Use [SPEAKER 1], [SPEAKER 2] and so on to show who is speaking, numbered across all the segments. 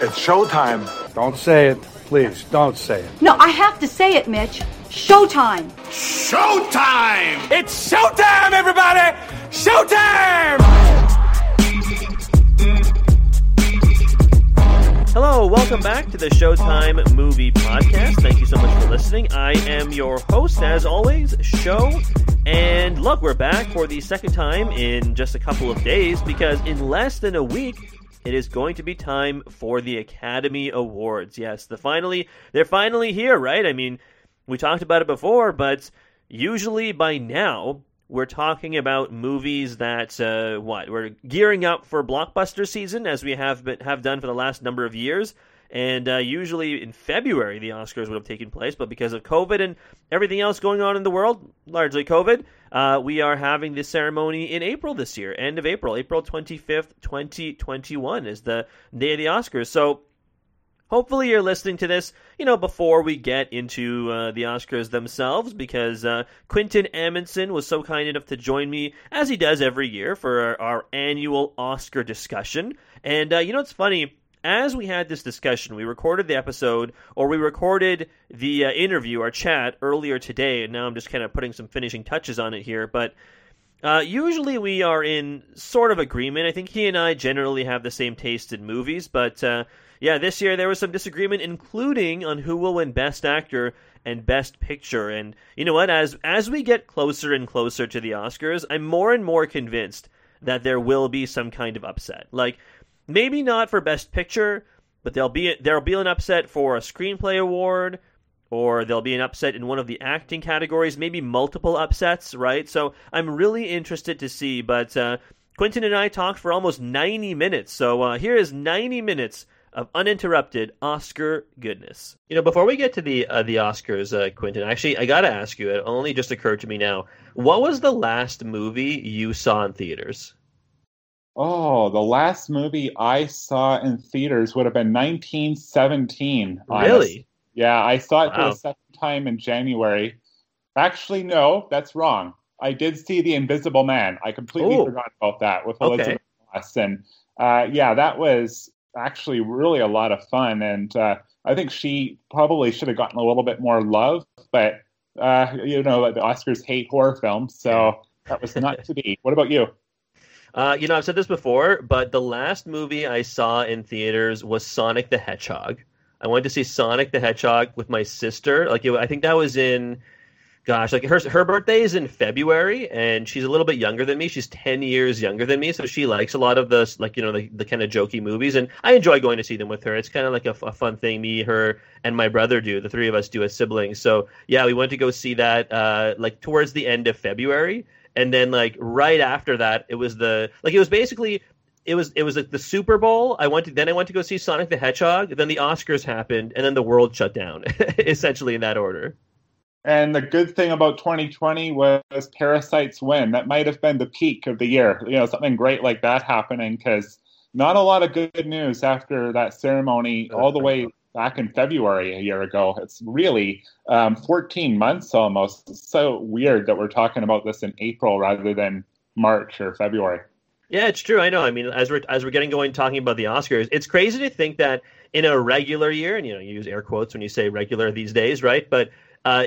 [SPEAKER 1] It's showtime.
[SPEAKER 2] Don't say it. Please, don't say it.
[SPEAKER 3] No, I have to say it, Mitch. Showtime.
[SPEAKER 1] Showtime!
[SPEAKER 4] It's showtime, everybody! Showtime!
[SPEAKER 5] Hello, welcome back to the Showtime Movie Podcast. Thank you so much for listening. I am your host, as always, Show. And look, we're back for the second time in just a couple of days because in less than a week, it is going to be time for the Academy Awards. Yes, the finally they're finally here, right? I mean, we talked about it before, but usually by now we're talking about movies that uh, what we're gearing up for blockbuster season as we have been, have done for the last number of years. And uh, usually in February the Oscars would have taken place, but because of COVID and everything else going on in the world, largely COVID, uh, we are having this ceremony in April this year, end of April, April twenty fifth, twenty twenty one is the day of the Oscars. So hopefully you're listening to this, you know, before we get into uh, the Oscars themselves, because uh, Quinton Amundsen was so kind enough to join me, as he does every year, for our, our annual Oscar discussion. And, uh, you know, it's funny. As we had this discussion, we recorded the episode, or we recorded the uh, interview, our chat, earlier today, and now I'm just kind of putting some finishing touches on it here. But uh, usually we are in sort of agreement. I think he and I generally have the same taste in movies, but uh, yeah, this year there was some disagreement, including on who will win Best Actor and Best Picture. And you know what? As as we get closer and closer to the Oscars, I'm more and more convinced that there will be some kind of upset. Like maybe not for Best Picture, but there'll be there'll be an upset for a screenplay award. Or there'll be an upset in one of the acting categories, maybe multiple upsets, right? So I'm really interested to see. But uh, Quinton and I talked for almost 90 minutes. So uh, here is 90 minutes of uninterrupted Oscar goodness. You know, before we get to the uh, the Oscars, uh, Quinton, actually, I got to ask you. It only just occurred to me now. What was the last movie you saw in theaters?
[SPEAKER 6] Oh, the last movie I saw in theaters would have been 1917. honest.
[SPEAKER 5] Really?
[SPEAKER 6] Yeah, I saw it for the second time in January. Actually, no, that's wrong. I did see The Invisible Man. I completely
[SPEAKER 5] Ooh.
[SPEAKER 6] forgot about that with
[SPEAKER 5] Okay.
[SPEAKER 6] Elisabeth Moss. And uh, yeah, that was actually really a lot of fun. And uh, I think she probably should have gotten a little bit more love, but uh, you know, the Oscars hate horror films, so that was not to be. What about you?
[SPEAKER 5] Uh, you know, I've said this before, but the last movie I saw in theaters was Sonic the Hedgehog. I went to see Sonic the Hedgehog with my sister. Like, it, I think that was in, gosh, like her her birthday is in February, and she's a little bit younger than me. She's ten years younger than me, so she likes a lot of the like you know the, the kind of jokey movies, and I enjoy going to see them with her. It's kind of like a, a fun thing me, her, and my brother do. The three of us do as siblings. So yeah, we went to go see that uh, like towards the end of February and then like right after that it was the like it was basically it was it was like the Super Bowl. I went to then I went to go see Sonic the Hedgehog. Then the Oscars happened, and then the world shut down. essentially in that order.
[SPEAKER 6] And the good thing about 2020 was Parasite's win. That might have been the peak of the year. You know, something great like that happening because not a lot of good news after that ceremony all the way back in February a year ago. It's really um, 14 months almost. It's so weird that we're talking about this in April rather than March or February.
[SPEAKER 5] Yeah, it's true. I know. I mean, as we're as we're getting going talking about the Oscars, it's crazy to think that in a regular year, and you know, you use air quotes when you say regular these days, right? But uh,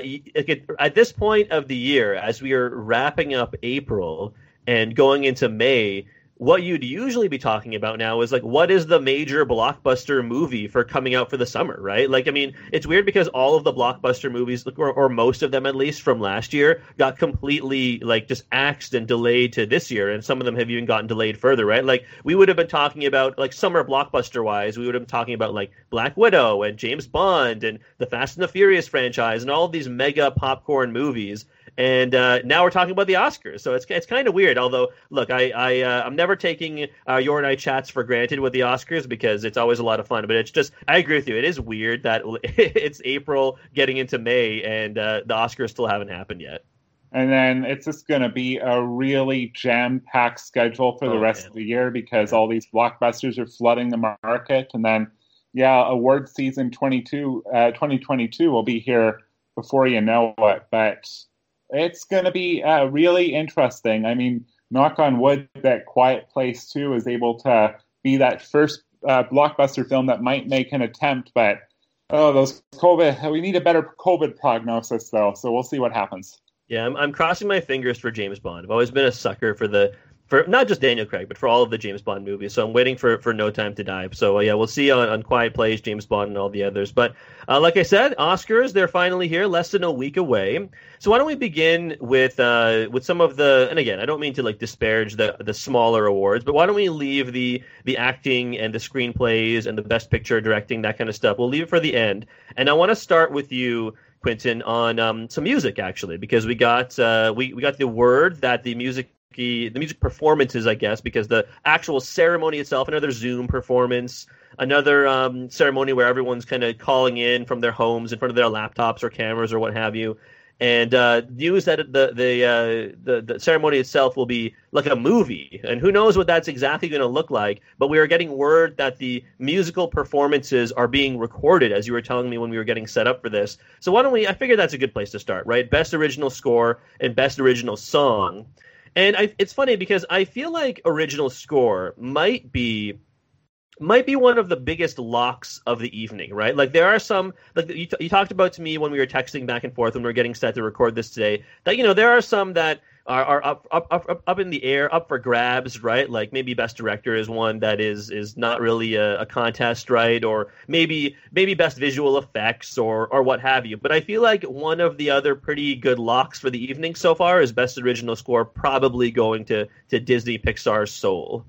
[SPEAKER 5] at this point of the year, as we are wrapping up April and going into May, what you'd usually be talking about now is like, what is the major blockbuster movie for coming out for the summer, right? Like, I mean, it's weird because all of the blockbuster movies, or, or most of them at least from last year, got completely like just axed and delayed to this year, and some of them have even gotten delayed further, right? Like, we would have been talking about like summer blockbuster wise, we would have been talking about like Black Widow and James Bond and the Fast and the Furious franchise and all these mega popcorn movies and uh, now we're talking about the Oscars. So it's it's kind of weird. Although, look, I I uh, I'm never taking uh, your and I chats for granted with the Oscars because it's always a lot of fun. But it's just I agree with you. It is weird that it's April getting into May and uh, the Oscars still haven't happened yet.
[SPEAKER 6] And then it's just going to be a really jam packed schedule for the
[SPEAKER 5] Oh,
[SPEAKER 6] rest
[SPEAKER 5] man.
[SPEAKER 6] of the year because all these blockbusters are flooding the market. And then, yeah, award season 22, uh, 2022 will be here before you know it. But it's going to be uh, really interesting. I mean, knock on wood that Quiet Place 2 is able to be that first uh, blockbuster film that might make an attempt, but oh, those COVID. We need a better COVID prognosis, though. So we'll see what happens.
[SPEAKER 5] Yeah, I'm, I'm crossing my fingers for James Bond. I've always been a sucker for the for not just Daniel Craig, but for all of the James Bond movies. So I'm waiting for, for No Time to Die. So uh, yeah, we'll see on, on Quiet Place, James Bond, and all the others. But uh, like I said, Oscars they're finally here, less than a week away. So why don't we begin with uh, with some of the and again, I don't mean to like disparage the the smaller awards, but why don't we leave the the acting and the screenplays and the best picture directing that kind of stuff? We'll leave it for the end. And I want to start with you. Quentin, on um, some music actually, because we got uh, we, we got the word that the music the music performances, I guess, because the actual ceremony itself, another Zoom performance, another um, ceremony where everyone's kind of calling in from their homes in front of their laptops or cameras or what have you, and uh, news that the the, uh, the the ceremony itself will be like a movie, and who knows what that's exactly going to look like. But we are getting word that the musical performances are being recorded, as you were telling me when we were getting set up for this. So why don't we? I figure that's a good place to start, right? Best original score and best original song. And I, it's funny because I feel like original score might be might be one of the biggest locks of the evening, right? Like there are some like you, t- you talked about to me when we were texting back and forth when we were getting set to record this today that you know there are some that are, are up, up up up in the air, up for grabs, right? Like maybe best director is one that is is not really a, a, contest, right? Or maybe maybe best visual effects or or what have you. But I feel like one of the other pretty good locks for the evening so far is best original score, probably going to to Disney Pixar's Soul.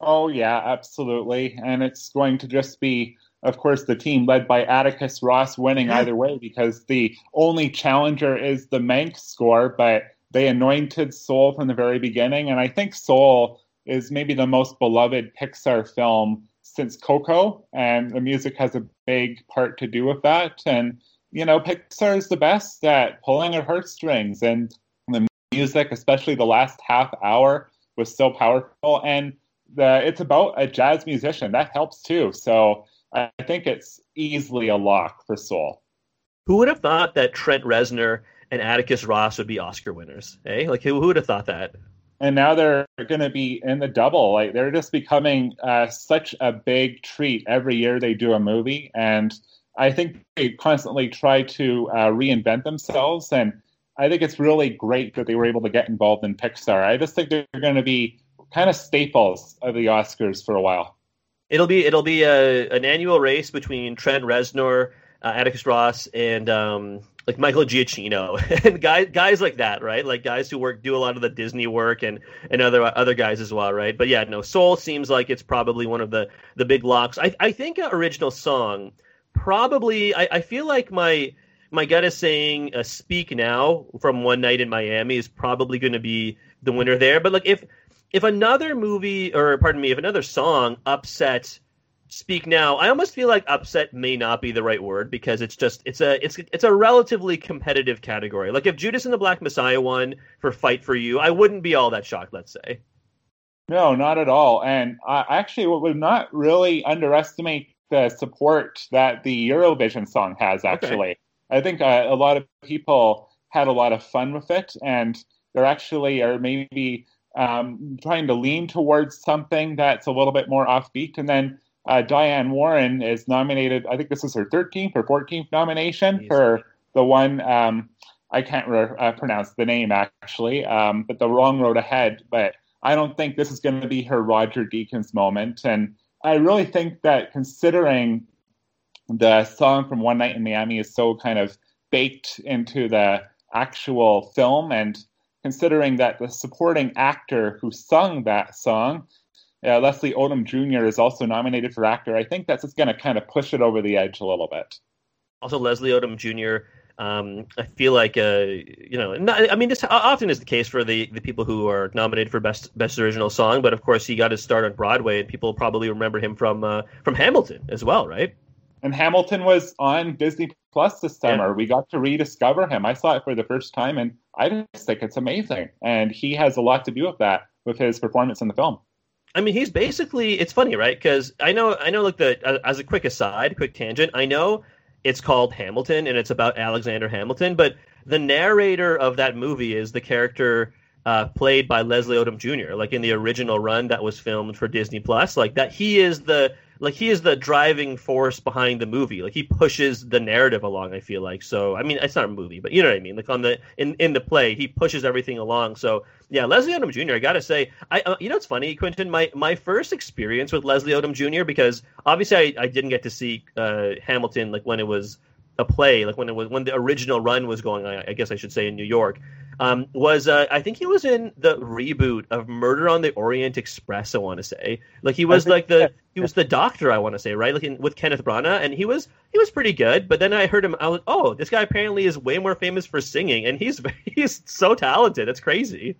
[SPEAKER 6] Oh yeah, absolutely, and it's going to just be of course, the team led by Atticus Ross winning either way because the only challenger is the Mank score, but they anointed Soul from the very beginning, and I think Soul is maybe the most beloved Pixar film since Coco, and the music has a big part to do with that. And you know, Pixar is the best at pulling at heartstrings, and the music, especially the last half hour, was so powerful. And the, it's about a jazz musician that helps too. So I think it's easily a lock for Soul.
[SPEAKER 5] Who would have thought that Trent Reznor and Atticus Ross would be Oscar winners. Eh? Like who, who would have thought that?
[SPEAKER 6] And now they're going to be in the double. Like they're just becoming uh, such a big treat every year they do a movie, and I think they constantly try to uh, reinvent themselves. And I think it's really great that they were able to get involved in Pixar. I just think they're going to be kind of staples of the Oscars for a while.
[SPEAKER 5] It'll be it'll be a, an annual race between Trent Reznor, uh, Atticus Ross, and um, like Michael Giacchino and guys guys like that, right? Like guys who work do a lot of the Disney work and and other other guys as well, right? But yeah, no, Soul seems like it's probably one of the the big locks. I I think original song probably. I, I feel like my my gut is saying uh, "Speak Now" from One Night in Miami is probably going to be the winner there. But like if if another movie or pardon me, if another song upset speak now. I almost feel like upset may not be the right word because it's just it's a it's it's a relatively competitive category. Like if Judas and the Black Messiah won for Fight for You, I wouldn't be all that shocked. Let's say.
[SPEAKER 6] No, not at all. And I actually would not really underestimate the support that the Eurovision song has. Actually, okay. I think uh, a lot of people had a lot of fun with it, and they're actually are maybe um, trying to lean towards something that's a little bit more offbeat, and then uh, Diane Warren is nominated. I think this is her 13th or 14th nomination for the one. Um, I can't re- uh, pronounce the name actually, um, but the wrong Road Ahead. But I don't think this is going to be her Roger Deakins moment. And I really think that considering the song from One Night in Miami is so kind of baked into the actual film, and considering that the supporting actor who sung that song uh, Leslie Odom Jr. is also nominated for actor. I think that's just going to kind of push it over the edge a little bit.
[SPEAKER 5] Also, Leslie Odom Jr. Um, I feel like uh, you know, not, I mean, this often is the case for the, the people who are nominated for best best original song. But of course, he got his start on Broadway, and people probably remember him from uh, from Hamilton as well, right?
[SPEAKER 6] And Hamilton was on Disney Plus this summer. Yeah. We got to rediscover him. I saw it for the first time, and I just think it's amazing. And he has a lot to do with that, with his performance in the film.
[SPEAKER 5] I mean, he's basically. It's funny, right? Because I know, I know. Like the as a quick aside, quick tangent. I know it's called Hamilton and it's about Alexander Hamilton, but the narrator of that movie is the character uh, played by Leslie Odom Jr. Like in the original run that was filmed for Disney Plus, like that he is the like he is the driving force behind the movie. Like he pushes the narrative along. I feel like so. I mean, it's not a movie, but you know what I mean. Like on the in in the play, he pushes everything along. So yeah, Leslie Odom Jr. I gotta say, I uh, you know it's funny, Quentin. My my first experience with Leslie Odom Jr. because obviously I, I didn't get to see uh, Hamilton like when it was a play, like when it was when the original run was going. I, I guess I should say in New York um, was uh, I think he was in the reboot of Murder on the Orient Express. I want to say like he was like the he was the doctor. I want to say right like in, with Kenneth Branagh, and he was he was pretty good. But then I heard him. I was oh this guy apparently is way more famous for singing, and he's he's so talented. It's crazy.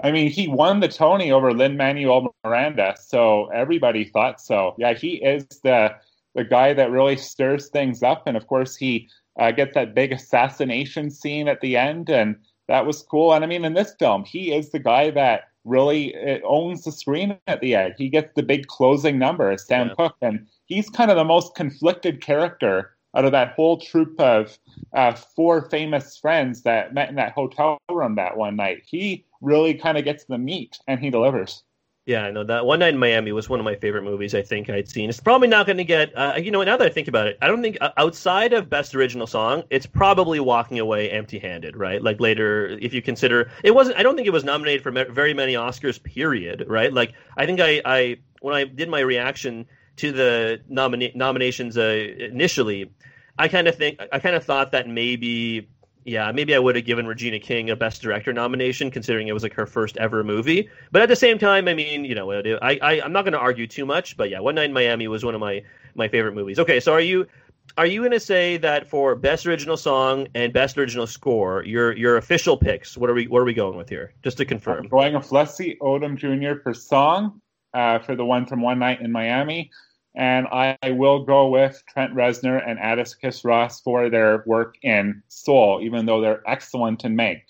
[SPEAKER 6] I mean, he won the Tony over Lin Manuel Miranda, so everybody thought so. Yeah, he is the the guy that really stirs things up, and of course he uh, gets that big assassination scene at the end, and that was cool. And I mean, in this film, he is the guy that really owns the screen at the end. He gets the big closing number as Sam yeah. Cooke, and he's kind of the most conflicted character out of that whole troop of uh, four famous friends that met in that hotel room that one night. He really kind of gets the meat, and he delivers.
[SPEAKER 5] Yeah, I know that One Night in Miami was one of my favorite movies I think I'd seen. It's probably not going to get, uh, you know, now that I think about it, I don't think uh, outside of Best Original Song, it's probably walking away empty-handed, right? Like later, if you consider it wasn't, I don't think it was nominated for very many Oscars. Period, right? Like I think I, I when I did my reaction to the nomina- nominations uh, initially, I kind of think I kind of thought that maybe yeah, maybe I would have given Regina King a Best Director nomination, considering it was like her first ever movie. But at the same time, I mean, you know, I, I I'm not going to argue too much. But yeah, One Night in Miami was one of my my favorite movies. Okay, so are you are you going to say that for Best Original Song and Best Original Score, your your official picks? What are we what are we going with here? Just to confirm,
[SPEAKER 6] I'm going with Leslie Odom Jr. for song uh, for the one from One Night in Miami and I will go with Trent Reznor and Atticus Ross for their work in Soul, even though they're excellent in Mank.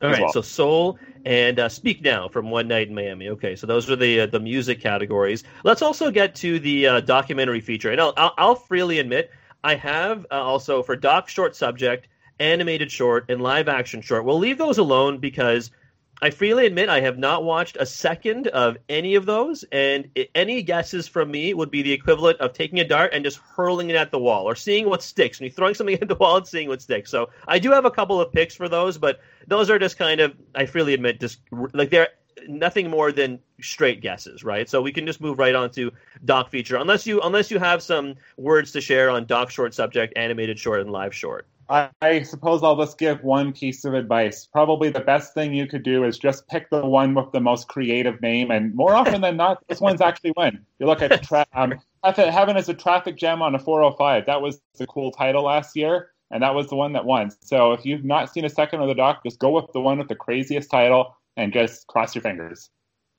[SPEAKER 5] All right, well. so Soul and uh, Speak Now from One Night in Miami. Okay, so those are the uh, the music categories. Let's also get to the uh, documentary feature, and I'll, I'll, I'll freely admit I have uh, also for doc short subject, animated short, and live action short. We'll leave those alone because I freely admit I have not watched a second of any of those, and any guesses from me would be the equivalent of taking a dart and just hurling it at the wall, or seeing what sticks. And you throwing something at the wall and seeing what sticks. So I do have a couple of picks for those, but those are just kind of I freely admit just like they're nothing more than straight guesses, right? So we can just move right on to doc feature, unless you unless you have some words to share on doc short subject, animated short, and live short.
[SPEAKER 6] I, I suppose I'll just give one piece of advice. Probably the best thing you could do is just pick the one with the most creative name, and more often than not, those ones actually win. You look at tra- um, Heaven is a traffic jam on a 405. That was a cool title last year, and that was the one that won. So if you've not seen a second of the doc, just go with the one with the craziest title and just cross your fingers.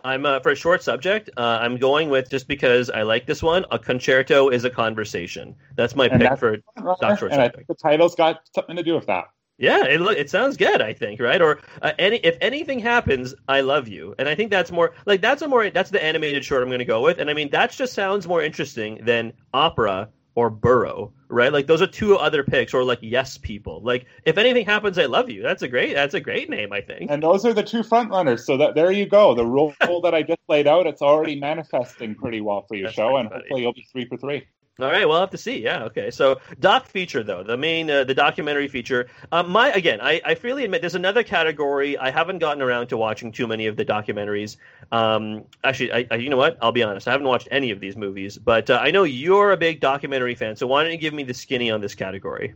[SPEAKER 5] I'm uh, for a short subject. Uh, I'm going with just because I like this one. A concerto is a conversation. That's my and pick that's for short
[SPEAKER 6] and subject. the title's got something to do with that.
[SPEAKER 5] Yeah, it it sounds good. I think right or uh, any if anything happens, I love you, and I think that's more like that's a more that's the animated short I'm going to go with, and I mean that just sounds more interesting than opera or Burrow, right? Like those are two other picks, or like Yes People. Like if anything happens, I love you. That's a great. That's a great name, I think.
[SPEAKER 6] And those are the two front runners. So that there you go. The rule that I just laid out, it's already manifesting pretty well for your That's show, and funny. hopefully you'll be three for three.
[SPEAKER 5] All right, we'll have to see. Yeah, okay. So doc feature though, the main uh, the documentary feature. Um, my again, I, I freely admit there's another category. I haven't gotten around to watching too many of the documentaries. Um, actually, I, I, you know what? I'll be honest. I haven't watched any of these movies, but uh, I know you're a big documentary fan. So why don't you give me the skinny on this category?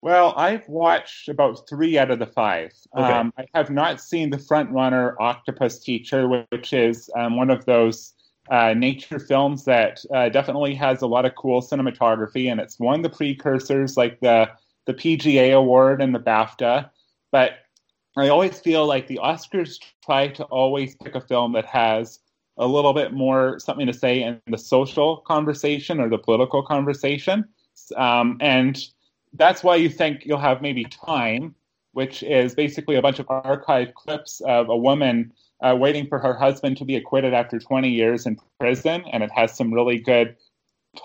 [SPEAKER 6] Well, I've watched about three out of the five. Okay. Um, I have not seen the front runner Octopus Teacher, which is um, one of those uh, nature films that uh, definitely has a lot of cool cinematography, and it's won the precursors like the the PGA award and the BAFTA. But I always feel like the Oscars try to always pick a film that has a little bit more something to say in the social conversation or the political conversation, um, and that's why you think you'll have maybe time, which is basically a bunch of archived clips of a woman uh, waiting for her husband to be acquitted after 20 years in prison, and it has some really good,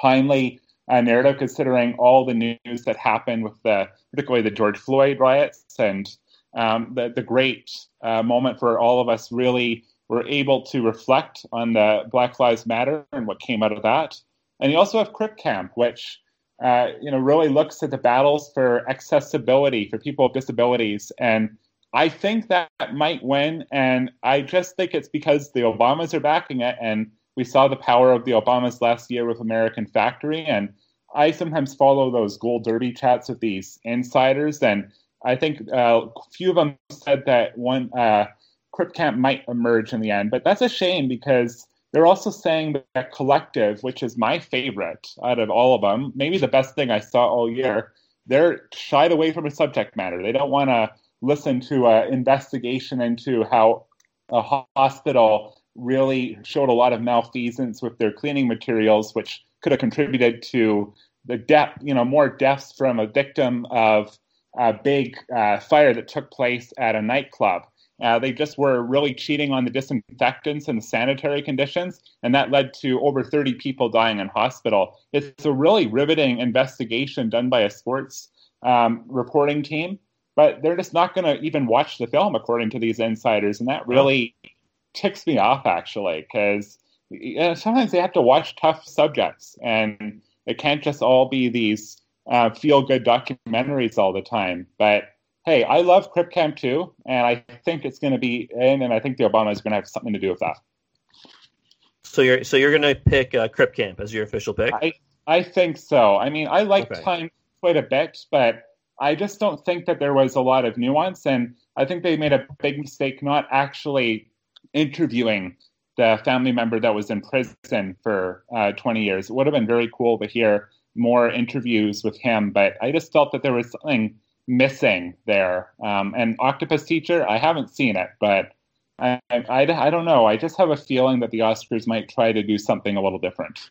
[SPEAKER 6] timely uh, narrative considering all the news that happened with the, particularly the George Floyd riots, and um, the the great uh, moment for all of us really were able to reflect on the Black Lives Matter and what came out of that. And you also have Crip Camp, which uh, you know really looks at the battles for accessibility for people with disabilities. And I think that might win. And I just think it's because the Obamas are backing it, and we saw the power of the Obamas last year with American Factory. And I sometimes follow those gold derby chats with these insiders, and I think uh, a few of them said that one uh, Crip Camp might emerge in the end, but that's a shame because they're also saying that Collective, which is my favorite out of all of them, maybe the best thing I saw all year, they're shied away from a subject matter. They don't want to listen to an investigation into how a hospital really showed a lot of malfeasance with their cleaning materials, which could have contributed to the death, you know, more deaths from a victim of a big uh, fire that took place at a nightclub. Uh, they just were really cheating on the disinfectants and the sanitary conditions, and that led to over 30 people dying in hospital. It's a really riveting investigation done by a sports um, reporting team, but they're just not going to even watch the film, according to these insiders, and that really ticks me off, actually, because you know, sometimes they have to watch tough subjects, and it can't just all be these uh, feel good documentaries all the time. But hey, I love Crip Camp too, and I think it's going to be in, and I think the Obama is going to have something to do with that.
[SPEAKER 5] So you're so you're going to pick uh, Crip Camp as your official pick?
[SPEAKER 6] I I think so. I mean, I like okay. Time quite a bit, but I just don't think that there was a lot of nuance, and I think they made a big mistake not actually interviewing the family member that was in prison for uh, 20 years. It would have been very cool to hear more interviews with him, but I just felt that there was something missing there. Um, and Octopus Teacher, I haven't seen it, but I, I, I, don't know. I just have a feeling that the Oscars might try to do something a little different.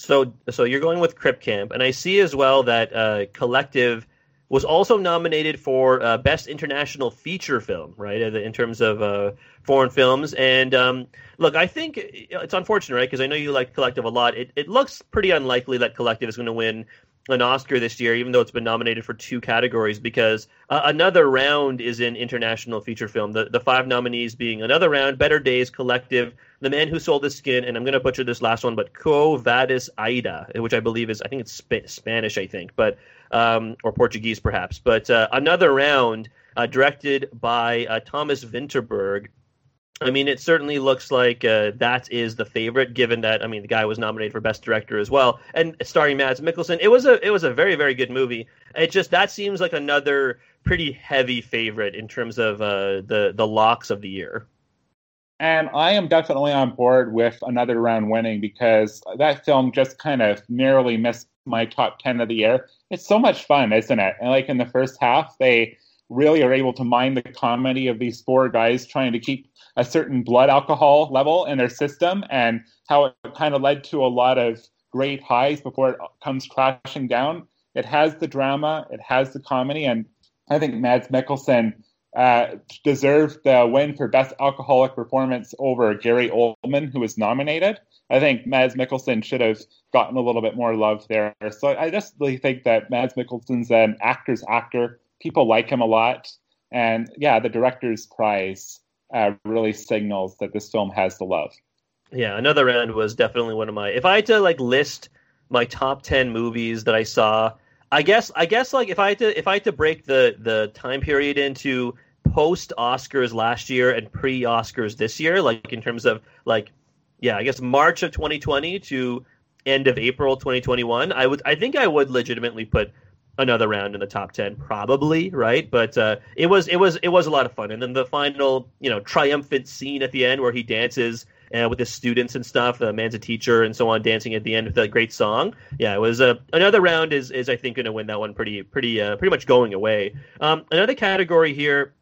[SPEAKER 5] So, so you're going with Crip Camp, and I see as well that uh, Collective was also nominated for uh, Best International Feature Film, right? In terms of uh, foreign films. And um, look, I think it's unfortunate, right? Because I know you like Collective a lot. It, it looks pretty unlikely that Collective is going to win an Oscar this year, even though it's been nominated for two categories, because uh, another round is in international feature film. The the five nominees being another round, Better Days, Collective, The Man Who Sold His Skin, and I'm going to butcher this last one, but Quo Vadis Aida, which I believe is I think it's Sp- Spanish, I think, but um, or Portuguese perhaps. But uh, another round, uh, directed by uh, Thomas Vinterberg, I mean, it certainly looks like uh, that is the favorite, given that I mean the guy was nominated for best director as well, and starring Mads Mikkelsen. It was a it was a very very good movie. It just that seems like another pretty heavy favorite in terms of uh, the the locks of the year.
[SPEAKER 6] And I am definitely on board with another round winning because that film just kind of narrowly missed my top ten of the year. It's so much fun, isn't it? And like in the first half, they really are able to mine the comedy of these four guys trying to keep a certain blood alcohol level in their system and how it kind of led to a lot of great highs before it comes crashing down. It has the drama, it has the comedy, and I think Mads Mikkelsen uh, deserved the win for best alcoholic performance over Gary Oldman, who was nominated. I think Mads Mikkelsen should have gotten a little bit more love there. So I just really think that Mads Mikkelsen's an actor's actor. People like him a lot. And yeah, the director's prize uh, really signals that this film has the love.
[SPEAKER 5] Yeah, another round was definitely one of my. If I had to like list my top ten movies that I saw, I guess I guess like if I had to if I had to break the the time period into post Oscars last year and pre Oscars this year, like in terms of like yeah, I guess March of 2020 to end of April 2021, I would I think I would legitimately put another round in the top 10 probably right but uh, it was it was it was a lot of fun and then the final you know triumphant scene at the end where he dances uh, with his students and stuff the man's a teacher and so on dancing at the end with a great song yeah it was uh, another round is is i think going to win that one pretty pretty uh, pretty much going away um, another category here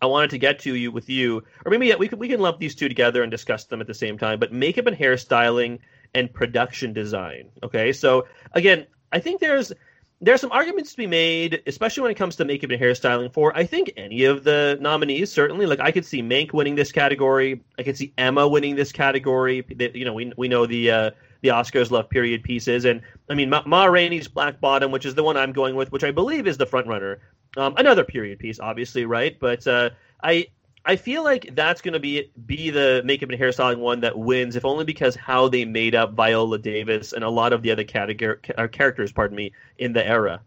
[SPEAKER 5] I wanted to get to you with you, or maybe yeah, we can we can lump these two together and discuss them at the same time. But makeup and hairstyling and production design. Okay, so again, I think there's there are some arguments to be made, especially when it comes to makeup and hairstyling for I think any of the nominees. Certainly, like I could see Mank winning this category. I could see Emma winning this category. You know, we we know the uh, the Oscars love period pieces, and I mean Ma, Ma Rainey's Black Bottom, which is the one I'm going with, which I believe is the front runner. Um, another period piece, obviously, right? But uh, I I feel like that's going to be be the makeup and hairstyling one that wins, if only because how they made up Viola Davis and a lot of the other category, uh, characters, pardon me, in the era.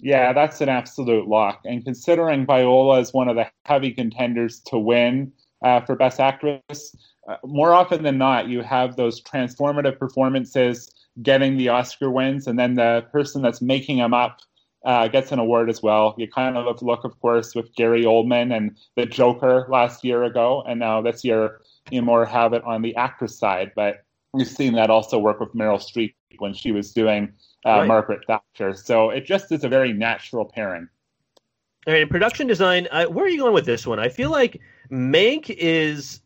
[SPEAKER 6] Yeah, that's an absolute lock. And considering Viola is one of the heavy contenders to win uh, for Best Actress, uh, more often than not, you have those transformative performances getting the Oscar wins, and then the person that's making them up uh, gets an award as well. You kind of look, of course, with Gary Oldman and the Joker last year ago, and now this year you more have it on the actress side. But we've seen that also work with Meryl Streep when she was doing uh, right. Margaret Thatcher. So it just is a very natural pairing.
[SPEAKER 5] All right, in production design, uh, where are you going with this one? I feel like Mank is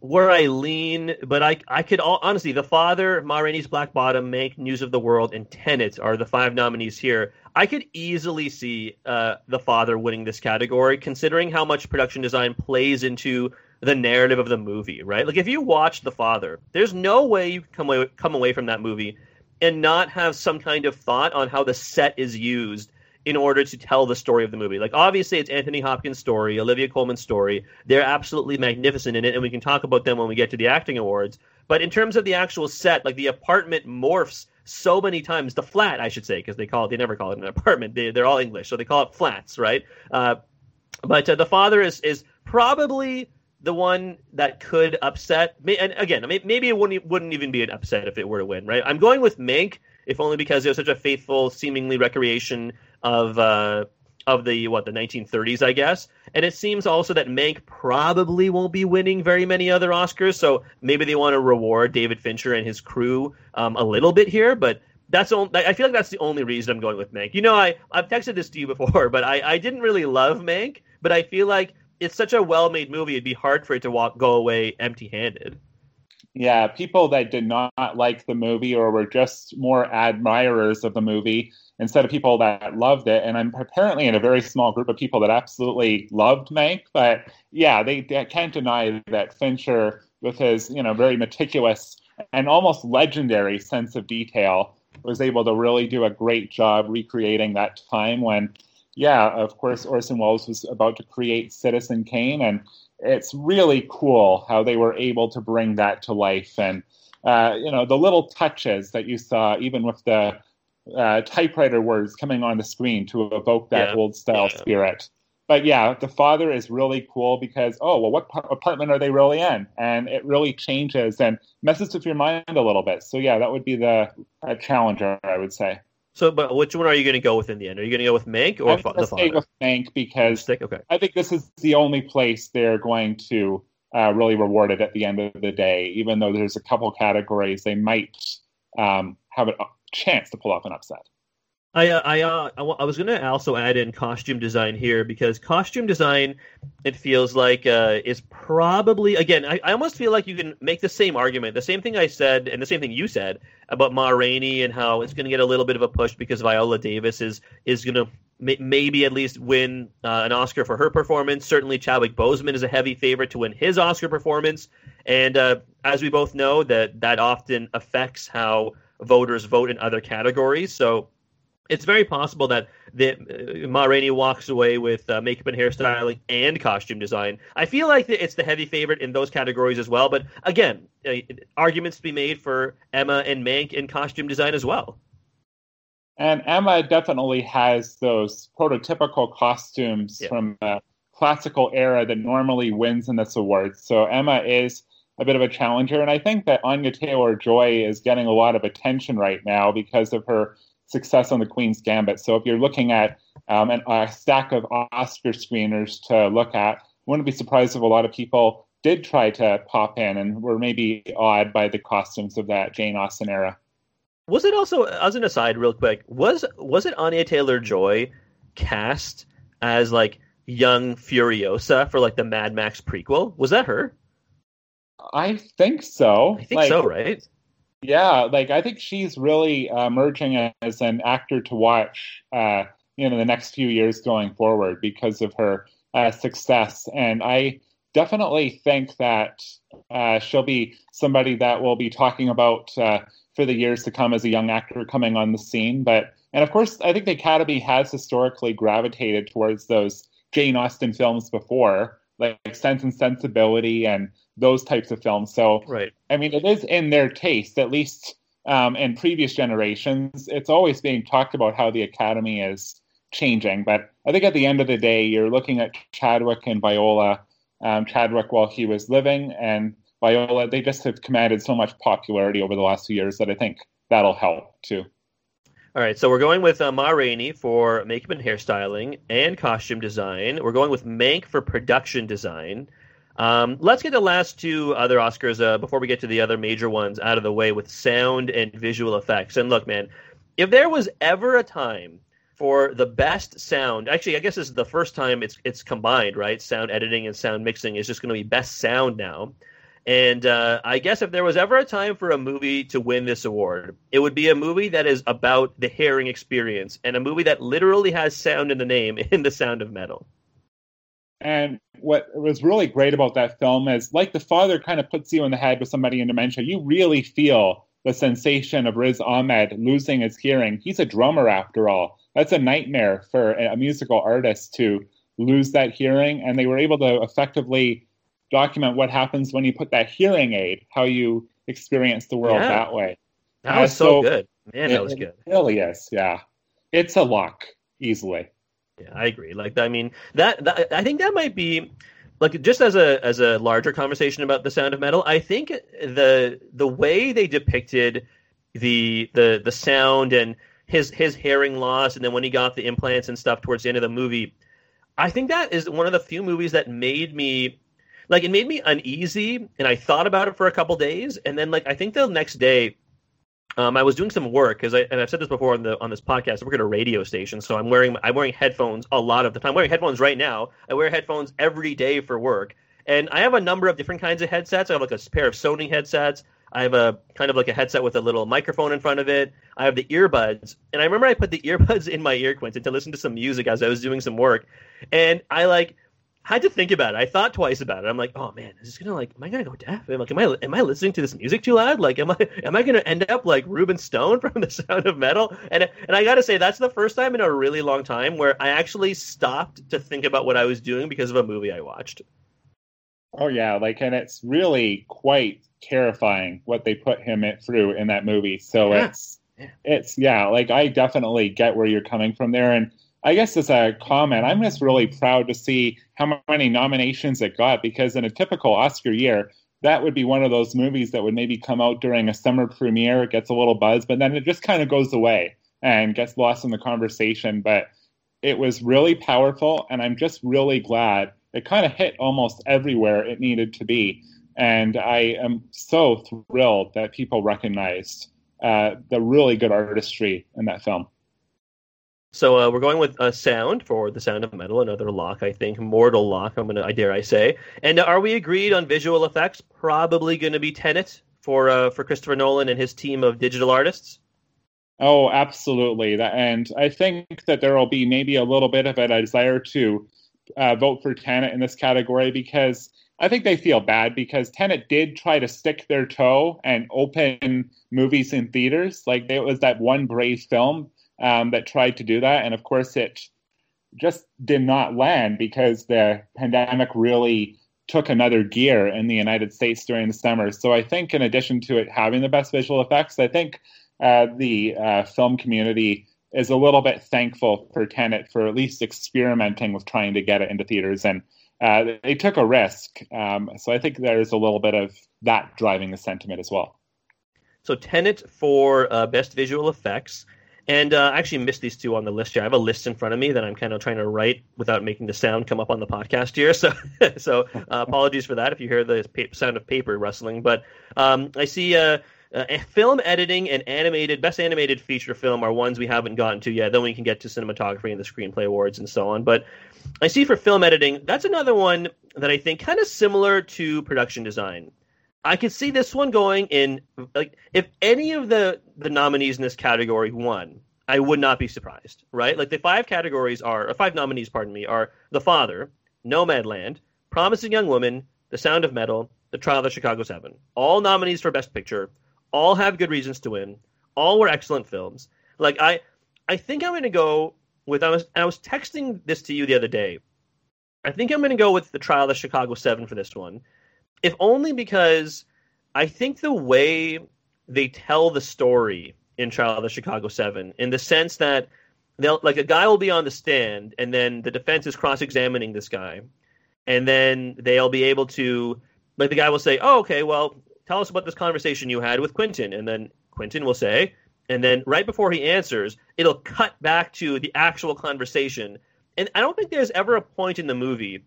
[SPEAKER 5] where I lean, but I I could all, honestly, The Father, Ma Rainey's Black Bottom, Mank, News of the World, and Tenet are the five nominees here. I could easily see uh, The Father winning this category, considering how much production design plays into the narrative of the movie. Right? Like if you watch The Father, there's no way you come away, come away from that movie and not have some kind of thought on how the set is used in order to tell the story of the movie. Like obviously it's Anthony Hopkins' story, Olivia Colman's story. They're absolutely magnificent in it and we can talk about them when we get to the acting awards. But in terms of the actual set, like the apartment morphs so many times, the flat I should say because they call it they never call it an apartment. They they're all English, so they call it flats, right? Uh, but uh, the father is is probably the one that could upset. And again, maybe it wouldn't wouldn't even be an upset if it were to win, right? I'm going with Mank, if only because it was such a faithful, seemingly recreation of uh, of the what the 1930s, I guess. And it seems also that Mank probably won't be winning very many other Oscars, so maybe they want to reward David Fincher and his crew um, a little bit here, but. That's only, I feel like that's the only reason I'm going with Mank. You know, I I've texted this to you before, but I, I didn't really love Mank, but I feel like it's such a well-made movie. It'd be hard for it to walk go away empty-handed.
[SPEAKER 6] Yeah, people that did not like the movie or were just more admirers of the movie instead of people that loved it. And I'm apparently in a very small group of people that absolutely loved Mank. But yeah, they, they can't deny that Fincher, with his you know very meticulous and almost legendary sense of detail, was able to really do a great job recreating that time when yeah, of course, Orson Welles was about to create Citizen Kane, and it's really cool how they were able to bring that to life. And uh, you know, the little touches that you saw, even with the uh, typewriter words coming on the screen to evoke that yeah. old style yeah. spirit. But yeah, the father is really cool because oh well, what par- apartment are they really in? And it really changes and messes with your mind a little bit. So yeah, that would be the uh, challenger, I would say.
[SPEAKER 5] So, but which one are you going to go with in the end? Are you going to go with Mank or
[SPEAKER 6] fa- the Father? with Mank because
[SPEAKER 5] okay.
[SPEAKER 6] I think this is the only place they're going to uh, really reward it at the end of the day. Even though there's a couple categories they might um, have a chance to pull off an upset.
[SPEAKER 5] I uh, I, uh, I was going to also add in costume design here because costume design, it feels like uh, is probably again. I, I almost feel like you can make the same argument, the same thing I said, and the same thing you said about Ma Rainey and how it's going to get a little bit of a push because Viola Davis is is going to maybe at least win uh, an Oscar for her performance. Certainly, Chadwick Boseman is a heavy favorite to win his Oscar performance, and uh, as we both know, that that often affects how voters vote in other categories. So it's very possible that the, uh, Ma Rainey walks away with uh, makeup and hairstyling and costume design. I feel like it's the heavy favorite in those categories as well. But again, uh, arguments to be made for Emma and Mank in costume design as well.
[SPEAKER 6] And Emma definitely has those prototypical costumes yeah. from the classical era that normally wins in this award. So Emma is a bit of a challenger. And I think that Anya Taylor Joy is getting a lot of attention right now because of her success on the Queen's Gambit. So if you're looking at um, an, a stack of Oscar screeners to look at, wouldn't be surprised if a lot of people did try to pop in and were maybe awed by the costumes of that Jane Austen era.
[SPEAKER 5] Was it also, as an aside, real quick, was was it Anya Taylor Joy cast as like young Furiosa for like the Mad Max prequel? Was that her?
[SPEAKER 6] I think so.
[SPEAKER 5] I think like, so, right?
[SPEAKER 6] Yeah, like I think she's really uh, emerging as an actor to watch, uh, you know, the next few years going forward because of her uh, success. And I definitely think that uh, she'll be somebody that we'll be talking about uh, for the years to come as a young actor coming on the scene. But and of course, I think the Academy has historically gravitated towards those Jane Austen films before, like Sense and Sensibility and those types of films. So,
[SPEAKER 5] right.
[SPEAKER 6] I mean, it is in their taste, at least um, in previous generations. It's always being talked about how the Academy is changing, but I think at the end of the day, you're looking at Chadwick and Viola. Um, Chadwick while he was living, and Viola, they just have commanded so much popularity over the last few years that I think that'll help too.
[SPEAKER 5] All right, so we're going with uh, Ma Rainey for makeup and hairstyling and costume design. We're going with Mank for production design. Um, let's get the last two other Oscars uh, before we get to the other major ones out of the way with sound and visual effects. And look, man, if there was ever a time for the best sound, actually, I guess this is the first time it's it's combined, right? Sound editing and sound mixing is just going to be best sound now. And uh, I guess if there was ever a time for a movie to win this award, it would be a movie that is about the hearing experience and a movie that literally has sound in the name in The Sound of Metal.
[SPEAKER 6] And what was really great about that film is, like the father kind of puts you in the head with somebody in dementia, you really feel the sensation of Riz Ahmed losing his hearing. He's a drummer after all. That's a nightmare for a musical artist to lose that hearing. And they were able to effectively document what happens when you put that hearing aid, how you experience the world
[SPEAKER 5] yeah.
[SPEAKER 6] that way.
[SPEAKER 5] That was uh, so, so, good. Man, that was good.
[SPEAKER 6] It really is, yeah. It's a lock, easily.
[SPEAKER 5] Yeah, I agree. Like, I mean, that, that I think that might be like just as a as a larger conversation about the sound of metal. I think the the way they depicted the the the sound and his his hearing loss, and then when he got the implants and stuff towards the end of the movie, I think that is one of the few movies that made me like it made me uneasy and i thought about it for a couple days and then like i think the next day um, I was doing some work because I and I've said this before on the on this podcast. I work at a radio station, so I'm wearing I'm wearing headphones a lot of the time. I'm wearing headphones right now. I wear headphones every day for work, and I have a number of different kinds of headsets. I have like a pair of Sony headsets. I have a kind of like a headset with a little microphone in front of it. I have the earbuds, and I remember I put the earbuds in my ear, Quentin, to listen to some music as I was doing some work, and I like had to think about it. I thought twice about it. I'm like, oh man, is this gonna like, am I gonna go deaf? Am, like, am I am I listening to this music too loud? Like, am I am I gonna end up like Ruben Stone from The Sound of Metal? And and I gotta say, that's the first time in a really long time where I actually stopped to think about what I was doing because of a movie I watched.
[SPEAKER 6] Oh yeah, like, and it's really quite terrifying what they put him through in that movie. So yeah. it's yeah. it's yeah, like I definitely get where you're coming from there, and I guess as a comment, I'm just really proud to see how many nominations it got because in a typical Oscar year, that would be one of those movies that would maybe come out during a summer premiere, it gets a little buzz, but then it just kind of goes away and gets lost in the conversation. But it was really powerful, and I'm just really glad it kind of hit almost everywhere it needed to be. And I am so thrilled that people recognized uh, the really good artistry in that film.
[SPEAKER 5] So uh, we're going with a sound for the sound of metal, another lock, I think, mortal lock. I'm gonna, I dare I say. And uh, are we agreed on visual effects? Probably going to be Tenet for uh, for Christopher Nolan and his team of digital artists.
[SPEAKER 6] Oh, absolutely. That, and I think that there will be maybe a little bit of a desire to uh, vote for Tenet in this category because I think they feel bad because Tenet did try to stick their toe and open movies in theaters. Like it was that one brave film um, that tried to do that. And of course, it just did not land because the pandemic really took another gear in the United States during the summer. So I think, in addition to it having the best visual effects, I think uh, the uh, film community is a little bit thankful for Tenet for at least experimenting with trying to get it into theaters. And uh, they took a risk. Um, so I think there's a little bit of that driving the sentiment as well.
[SPEAKER 5] So Tenet for uh, best visual effects. And uh, I actually missed these two on the list here. I have a list in front of me that I'm kind of trying to write without making the sound come up on the podcast here. So, so uh, apologies for that if you hear the sound of paper rustling. But um, I see uh, uh, film editing and animated best animated feature film are ones we haven't gotten to yet. Then we can get to cinematography and the screenplay awards and so on. But I see for film editing, that's another one that I think kind of similar to production design. I could see this one going in like if any of the the nominees in this category won, I would not be surprised, right? Like the five categories are or five nominees, pardon me, are The Father, Nomadland, Promising Young Woman, The Sound of Metal, The Trial of the Chicago 7. All nominees for best picture, all have good reasons to win, all were excellent films. Like I I think I'm going to go with I was I was texting this to you the other day I think I'm going to go with the Trial of the Chicago Seven for this one, if only because I think the way they tell the story in Trial of the Chicago Seven, in the sense that they'll like a guy will be on the stand, and then the defense is cross-examining this guy, and then they'll be able to like the guy will say, "Oh, okay, well, tell us about this conversation you had with Quentin," and then Quentin will say, and then right before he answers, it'll cut back to the actual conversation. And I don't think there's ever a point in the movie,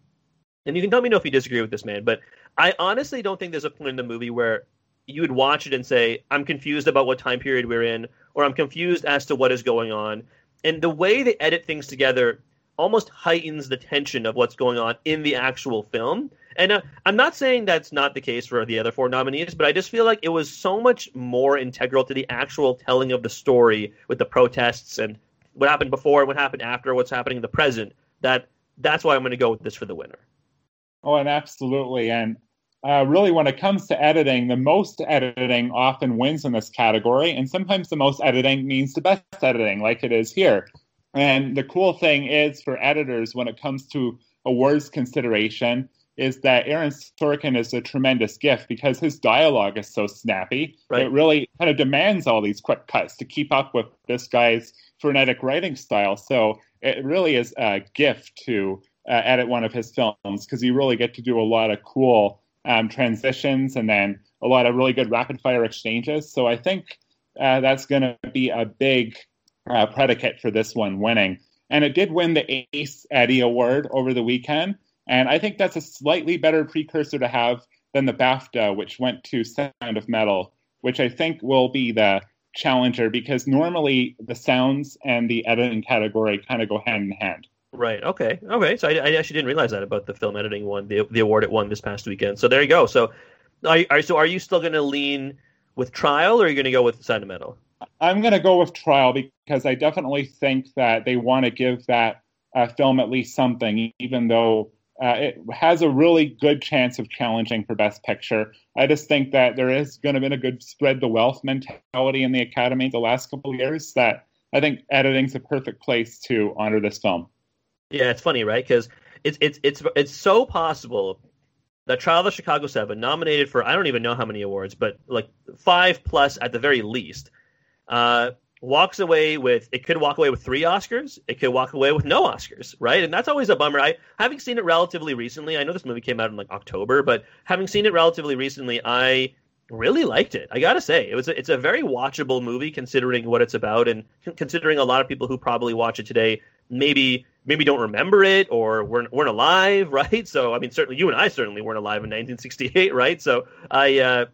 [SPEAKER 5] and you can tell me if you disagree with this, man, but I honestly don't think there's a point in the movie where you would watch it and say, I'm confused about what time period we're in, or I'm confused as to what is going on. And the way they edit things together almost heightens the tension of what's going on in the actual film. And uh, I'm not saying that's not the case for the other four nominees, but I just feel like it was so much more integral to the actual telling of the story with the protests and what happened before, what happened after, what's happening in the present. That that's why I'm going to go with this for the winner.
[SPEAKER 6] Oh, and absolutely. And uh, really, when it comes to editing, the most editing often wins in this category, and sometimes the most editing means the best editing, like it is here. And the cool thing is for editors, when it comes to awards consideration, is that Aaron Sorkin is a tremendous gift because his dialogue is so snappy. Right. It really kind of demands all these quick cuts to keep up with this guy's frenetic writing style. So it really is a gift to uh, edit one of his films because you really get to do a lot of cool um, transitions and then a lot of really good rapid fire exchanges. So I think uh, that's going to be a big uh, predicate for this one winning. And it did win the Ace Eddie Award over the weekend. And I think that's a slightly better precursor to have than the BAFTA, which went to Sound of Metal, which I think will be the challenger because normally the sounds and the editing category kind of go hand in hand.
[SPEAKER 5] Right. Okay. Okay. So I, I, actually didn't realize that about the film editing one, the the award it won this past weekend. So there you go. So, are, are so are you still going to lean with Trial, or are you going to go with Metal?
[SPEAKER 6] I'm going to go with Trial because I definitely think that they want to give that uh, film at least something, even though uh, it has a really good chance of challenging for Best Picture. I just think that there is going to be a good spread the wealth mentality in the Academy the last couple years that I think editing's a perfect place to honor this film.
[SPEAKER 5] Yeah, it's funny, right? Because it's it's it's it's so possible that Trial of the Chicago Seven, nominated for I don't even know how many awards, but like five plus at the very least, uh, walks away with it could walk away with three Oscars, it could walk away with no Oscars, right? And that's always a bummer. I having seen it relatively recently, I know this movie came out in like October, but having seen it relatively recently, I really liked it. I gotta say, it was a, it's a very watchable movie considering what it's about, and considering a lot of people who probably watch it today maybe maybe don't remember it or weren't, weren't alive, right? So, I mean, certainly you and I certainly weren't alive in 1968, right? So, I uh,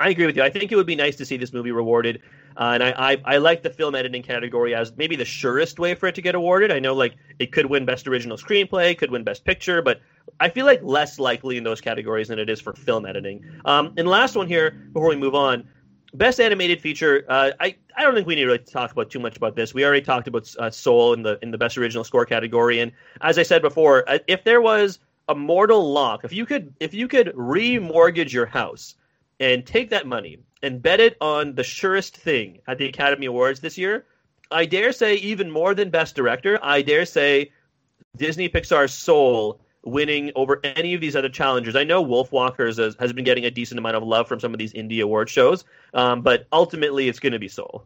[SPEAKER 5] I agree with you. I think it would be nice to see this movie rewarded, uh, and I, I I like the film editing category as maybe the surest way for it to get awarded. I know like it could win best original screenplay, could win best picture, but I feel like less likely in those categories than it is for film editing. Um, and last one here before we move on. Best animated feature. Uh, I I don't think we need to really talk about too much about this. We already talked about uh, Soul in the in the best original score category, and as I said before, uh, if there was a mortal lock, if you could if you could remortgage your house and take that money and bet it on the surest thing at the Academy Awards this year, I dare say even more than best director, I dare say Disney Pixar's Soul winning over any of these other challengers. I know Wolfwalkers has, has been getting a decent amount of love from some of these indie award shows, um, but ultimately it's going to be Soul.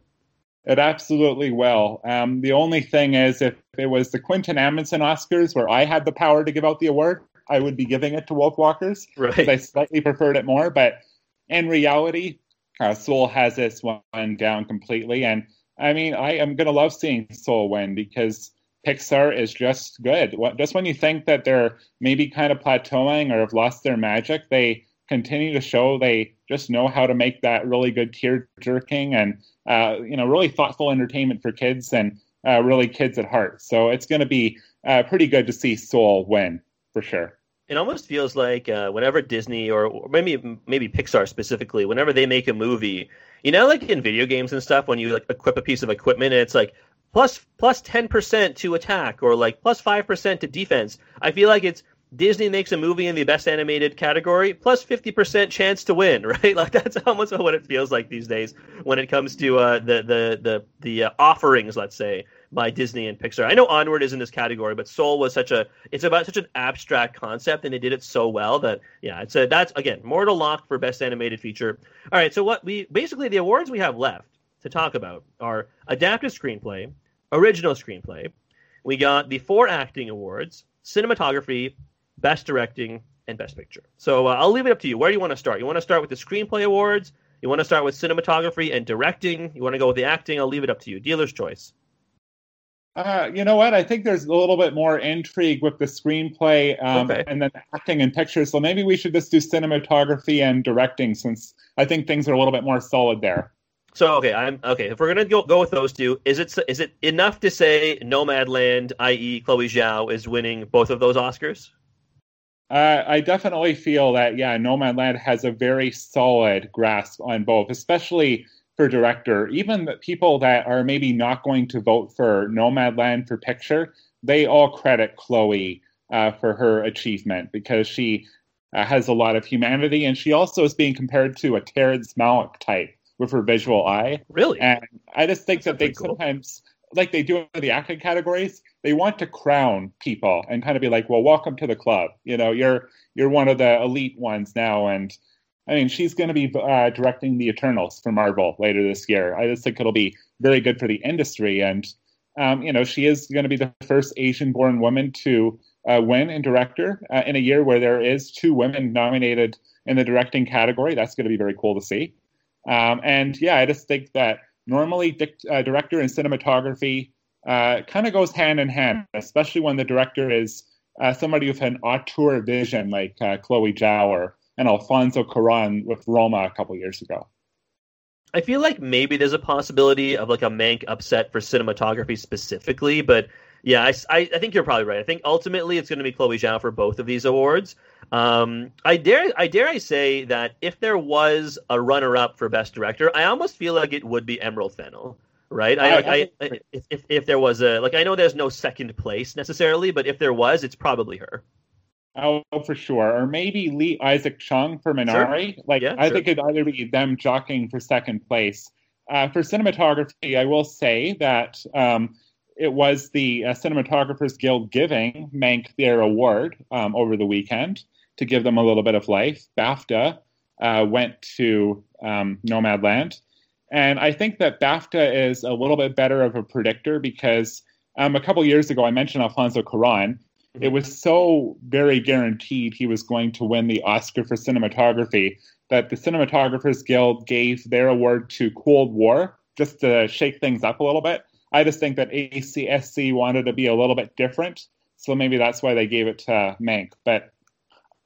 [SPEAKER 6] It absolutely will. Um, the only thing is, if it was the Quentin Amundsen Oscars where I had the power to give out the award, I would be giving it to Wolf
[SPEAKER 5] Walkers Because
[SPEAKER 6] I slightly preferred it more. But in reality, uh, Soul has this one down completely. And I mean, I am going to love seeing Soul win because Pixar is just good. Just when you think that they're maybe kind of plateauing or have lost their magic, they continue to show they just know how to make that really good tear jerking and uh, you know really thoughtful entertainment for kids and uh, really kids at heart. So it's going to be uh, pretty good to see Soul win for sure.
[SPEAKER 5] It almost feels like uh, whenever Disney or maybe maybe Pixar specifically, whenever they make a movie, you know, like in video games and stuff, when you like equip a piece of equipment, and it's like plus plus ten percent to attack or like plus five percent to defense. I feel like it's Disney makes a movie in the best animated category, plus 50% chance to win, right? Like that's almost what it feels like these days when it comes to uh, the the the the uh, offerings, let's say, by Disney and Pixar. I know Onward is in this category, but Soul was such a it's about such an abstract concept, and they did it so well that yeah, it's a that's again Mortal Lock for best animated feature. All right, so what we basically the awards we have left to talk about are adapted screenplay, original screenplay. We got the four acting awards, cinematography, best directing, and best picture. So uh, I'll leave it up to you. Where do you want to start? You want to start with the screenplay awards? You want to start with cinematography and directing? You want to go with the acting? I'll leave it up to you. Dealer's choice.
[SPEAKER 6] Uh, you know what? I think there's a little bit more intrigue with the screenplay um,
[SPEAKER 5] Okay.
[SPEAKER 6] and then acting and pictures. So maybe we should just do cinematography and directing since I think things are a little bit more solid there.
[SPEAKER 5] So okay, I'm okay. If we're gonna go, go with those two, is it is it enough to say Nomadland, i.e., Chloe Zhao, is winning both of those Oscars?
[SPEAKER 6] Uh, I definitely feel that, yeah, Nomadland has a very solid grasp on both, especially for director. Even the people that are maybe not going to vote for Nomadland for picture, they all credit Chloe uh, for her achievement because she uh, has a lot of humanity and she also is being compared to a Terrence Malick type with her visual eye.
[SPEAKER 5] Really?
[SPEAKER 6] And I just think that they
[SPEAKER 5] cool.
[SPEAKER 6] sometimes, like they do in the acting categories, they want to crown people and kind of be like, "Well, welcome to the club. You know, you're you're one of the elite ones now." And I mean, she's going to be uh, directing the Eternals for Marvel later this year. I just think it'll be very good for the industry, and um, you know, she is going to be the first Asian-born woman to uh, win in director uh, in a year where there is two women nominated in the directing category. That's going to be very cool to see. Um, and yeah, I just think that normally dic- uh, director and cinematography uh, kind of goes hand in hand, especially when the director is uh, somebody with an auteur vision like uh, Chloe Zhao or and Alfonso Cuarón with Roma a couple years ago.
[SPEAKER 5] I feel like maybe there's a possibility of like a Mank upset for cinematography specifically, but yeah, I, I, I think you're probably right. I think ultimately it's going to be Chloe Zhao for both of these awards. Um, I dare I dare I say that if there was a runner up for best director, I almost feel like it would be Emerald Fennell. Right? I,
[SPEAKER 6] I-
[SPEAKER 5] I,
[SPEAKER 6] I
[SPEAKER 5] if, if if there was a like I know there's no second place necessarily, but if there was, it's probably her.
[SPEAKER 6] Oh, for sure. Or maybe Lee Isaac Chung for Minari. Like,
[SPEAKER 5] Yeah,
[SPEAKER 6] I
[SPEAKER 5] sure.
[SPEAKER 6] think it'd either be them jockeying for second place. Uh, for cinematography, I will say that um, it was the uh, Cinematographers Guild giving Mank their award um, over the weekend to give them a little bit of life. BAFTA uh, went to um, Nomadland. And I think that BAFTA is a little bit better of a predictor because um, a couple years ago I mentioned Alfonso Cuarón. It was so very guaranteed he was going to win the Oscar for cinematography that the Cinematographers Guild gave their award to Cold War just to shake things up a little bit. I just think that ACSC wanted to be a little bit different, so maybe that's why they gave it to Mank. But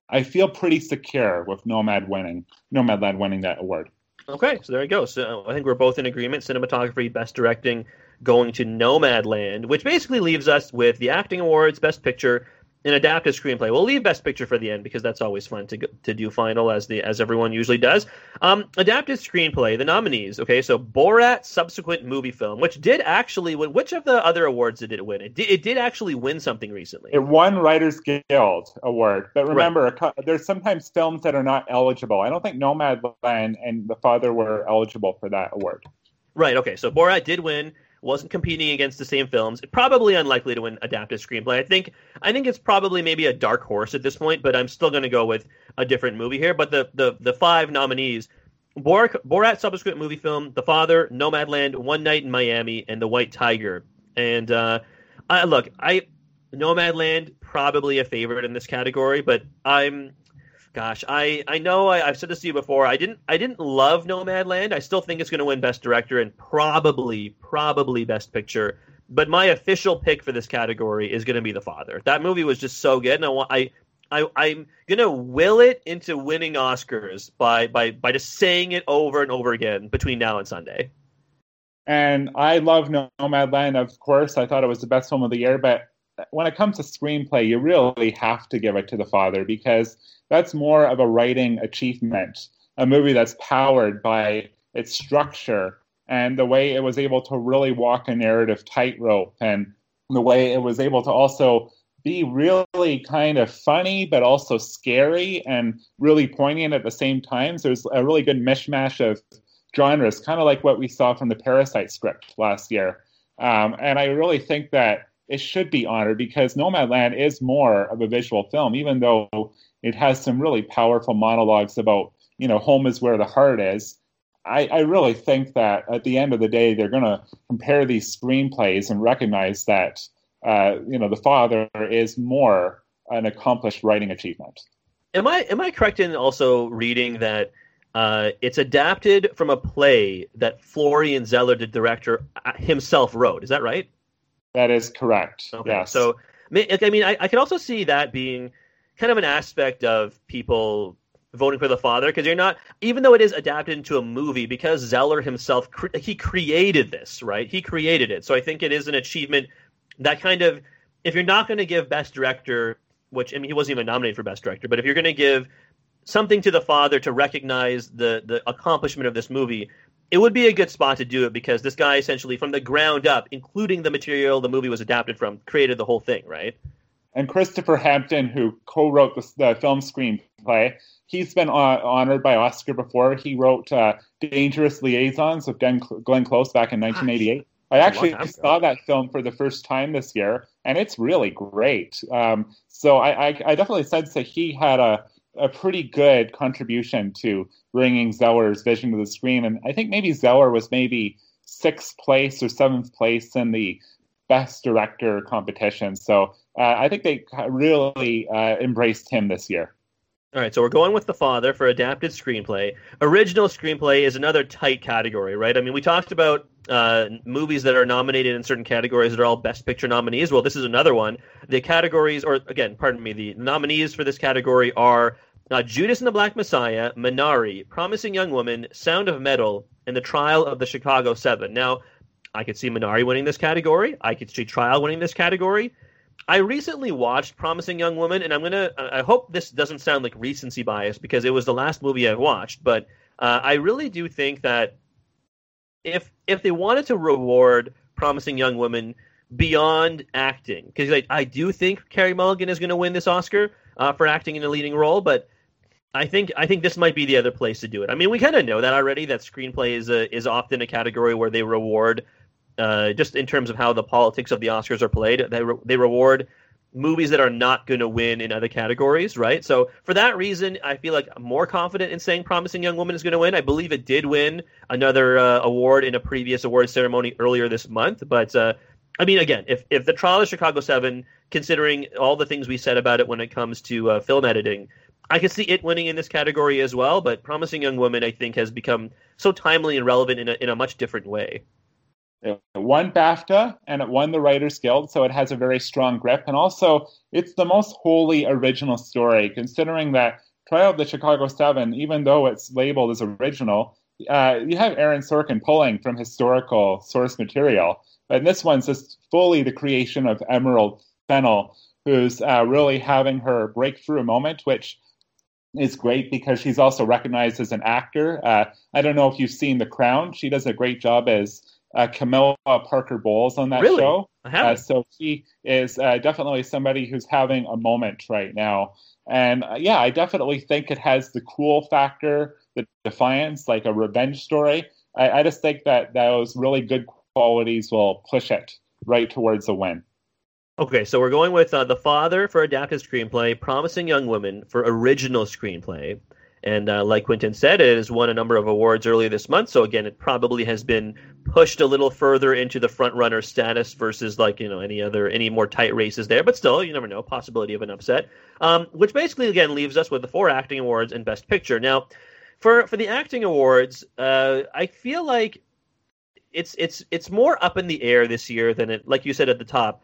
[SPEAKER 6] I feel pretty secure with Nomad winning, Nomadland winning that award.
[SPEAKER 5] Okay, so there you go. So uh, I think we're both in agreement. Cinematography, best directing, going to Nomadland, which basically leaves us with the acting awards, best picture, and adapted screenplay. We'll leave best picture for the end because that's always fun to to do final as the as everyone usually does. Um, adapted screenplay, the nominees. Okay, so Borat subsequent movie film, which did actually win. Which of the other awards did it win? It did, it did actually win something recently.
[SPEAKER 6] It won Writers Guild award, but remember, cou- there's sometimes films that are not eligible. I don't think Nomadland and The Father were eligible for that award.
[SPEAKER 5] Right. Okay. So Borat did win. Wasn't competing against the same films. Probably unlikely to win adapted screenplay. I think. I think it's probably maybe a dark horse at this point, but I'm still going to go with a different movie here. But the the the five nominees: Borat, Borat subsequent movie film, The Father, Nomadland, One Night in Miami, and The White Tiger. And uh, I, look, I Nomadland probably a favorite in this category, but I'm gosh, I I know I, I've said this to you before. I didn't I didn't love Nomadland. I still think it's going to win Best Director and probably probably Best Picture. But my official pick for this category is going to be The Father. That movie was just so good, and I want I. I, I'm gonna will it into winning Oscars by, by by just saying it over and over again between now and Sunday.
[SPEAKER 6] And I love Nomadland, of course. I thought it was the best film of the year, but when it comes to screenplay, you really have to give it to The Father because that's more of a writing achievement. A movie that's powered by its structure and the way it was able to really walk a narrative tightrope and the way it was able to also be really kind of funny, but also scary and really poignant at the same time. So there's a really good mishmash of genres, kind of like what we saw from the Parasite script last year. Um, and I really think that it should be honored because Nomadland is more of a visual film, even though it has some really powerful monologues about, you know, home is where the heart is. I, I really think that at the end of the day, they're going to compare these screenplays and recognize that, uh, you know, the father is more an accomplished writing achievement.
[SPEAKER 5] Am I am I correct in also reading that uh, it's adapted from a play that Florian Zeller, the director, uh, himself wrote? Is that right?
[SPEAKER 6] That is correct.
[SPEAKER 5] Okay.
[SPEAKER 6] Yes.
[SPEAKER 5] So, I mean, I, I can also see that being kind of an aspect of people voting for the father because you're not even though it is adapted into a movie because Zeller himself cre- he created this right he created it so I think it is an achievement that kind of if you're not going to give best director which I mean he wasn't even nominated for best director but if you're going to give something to the father to recognize the the accomplishment of this movie it would be a good spot to do it because this guy essentially from the ground up including the material the movie was adapted from created the whole thing right
[SPEAKER 6] and Christopher Hampton, who co-wrote the, the film screenplay, he's been uh, honored by Oscar before. He wrote uh, Dangerous Liaisons with Glenn, Glenn Close back in 1988. I actually saw that film for the first time this year, and it's really great. Um, so I, I, I, definitely sense that he had a, a pretty good contribution to bringing Zeller's vision to the screen. And I think maybe Zeller was maybe sixth place or seventh place in the best director competition. So uh, I think they really uh, embraced him this year.
[SPEAKER 5] All right, so we're going with The Father for adapted screenplay. Original screenplay is another tight category, right? I mean, we talked about uh, movies that are nominated in certain categories that are all Best Picture nominees. Well, this is another one. The categories, or again, pardon me, the nominees for this category are uh, Judas and the Black Messiah, Minari, Promising Young Woman, Sound of Metal, and The Trial of the Chicago Seven. Now, I could see Minari winning this category. I could see Trial winning this category. I recently watched Promising Young Woman, and I'm gonna. I hope this doesn't sound like recency bias because it was the last movie I watched, but uh, I really do think that if if they wanted to reward Promising Young Woman beyond acting, because like, I do think Carey Mulligan is going to win this Oscar uh, for acting in a leading role, but I think I think this might be the other place to do it. I mean, we kind of know that already. That screenplay is a, is often a category where they reward uh, just in terms of how the politics of the Oscars are played. They re- they reward movies that are not going to win in other categories, right? So for that reason, I feel like I'm more confident in saying Promising Young Woman is going to win. I believe it did win another uh, award in a previous award ceremony earlier this month, but. Uh, I mean, again, if, if the trial of Chicago Seven, considering all the things we said about it when it comes to uh, film editing, I could see it winning in this category as well. But Promising Young Woman, I think, has become so timely and relevant in a, in a much different way.
[SPEAKER 6] It won BAFTA and it won the Writers Guild, so it has a very strong grip. And also, it's the most wholly original story, considering that Trial of the Chicago Seven, even though it's labeled as original, uh, you have Aaron Sorkin pulling from historical source material. But this one's just fully the creation of Emerald Fennell, who's uh, really having her breakthrough moment, which is great because she's also recognized as an actor. Uh, I don't know if you've seen The Crown. She does a great job as uh, Camilla Parker Bowles on that
[SPEAKER 5] really?
[SPEAKER 6] show.
[SPEAKER 5] Uh,
[SPEAKER 6] so she is uh, definitely somebody who's having a moment right now. And uh, yeah, I definitely think it has the cool factor, the defiance, like a revenge story. I, I just think that those really good qualities will push it right towards a win.
[SPEAKER 5] Okay, so we're going with uh, The Father for adapted screenplay, Promising Young Woman for original screenplay, and uh, like Quentin said, it has won a number of awards earlier this month. So again, it probably has been pushed a little further into the front runner status versus like you know any other any more tight races there. But still, you never know possibility of an upset. Um, which basically again leaves us with the four acting awards and Best Picture. Now, for for the acting awards, uh, I feel like it's it's it's more up in the air this year than it like you said at the top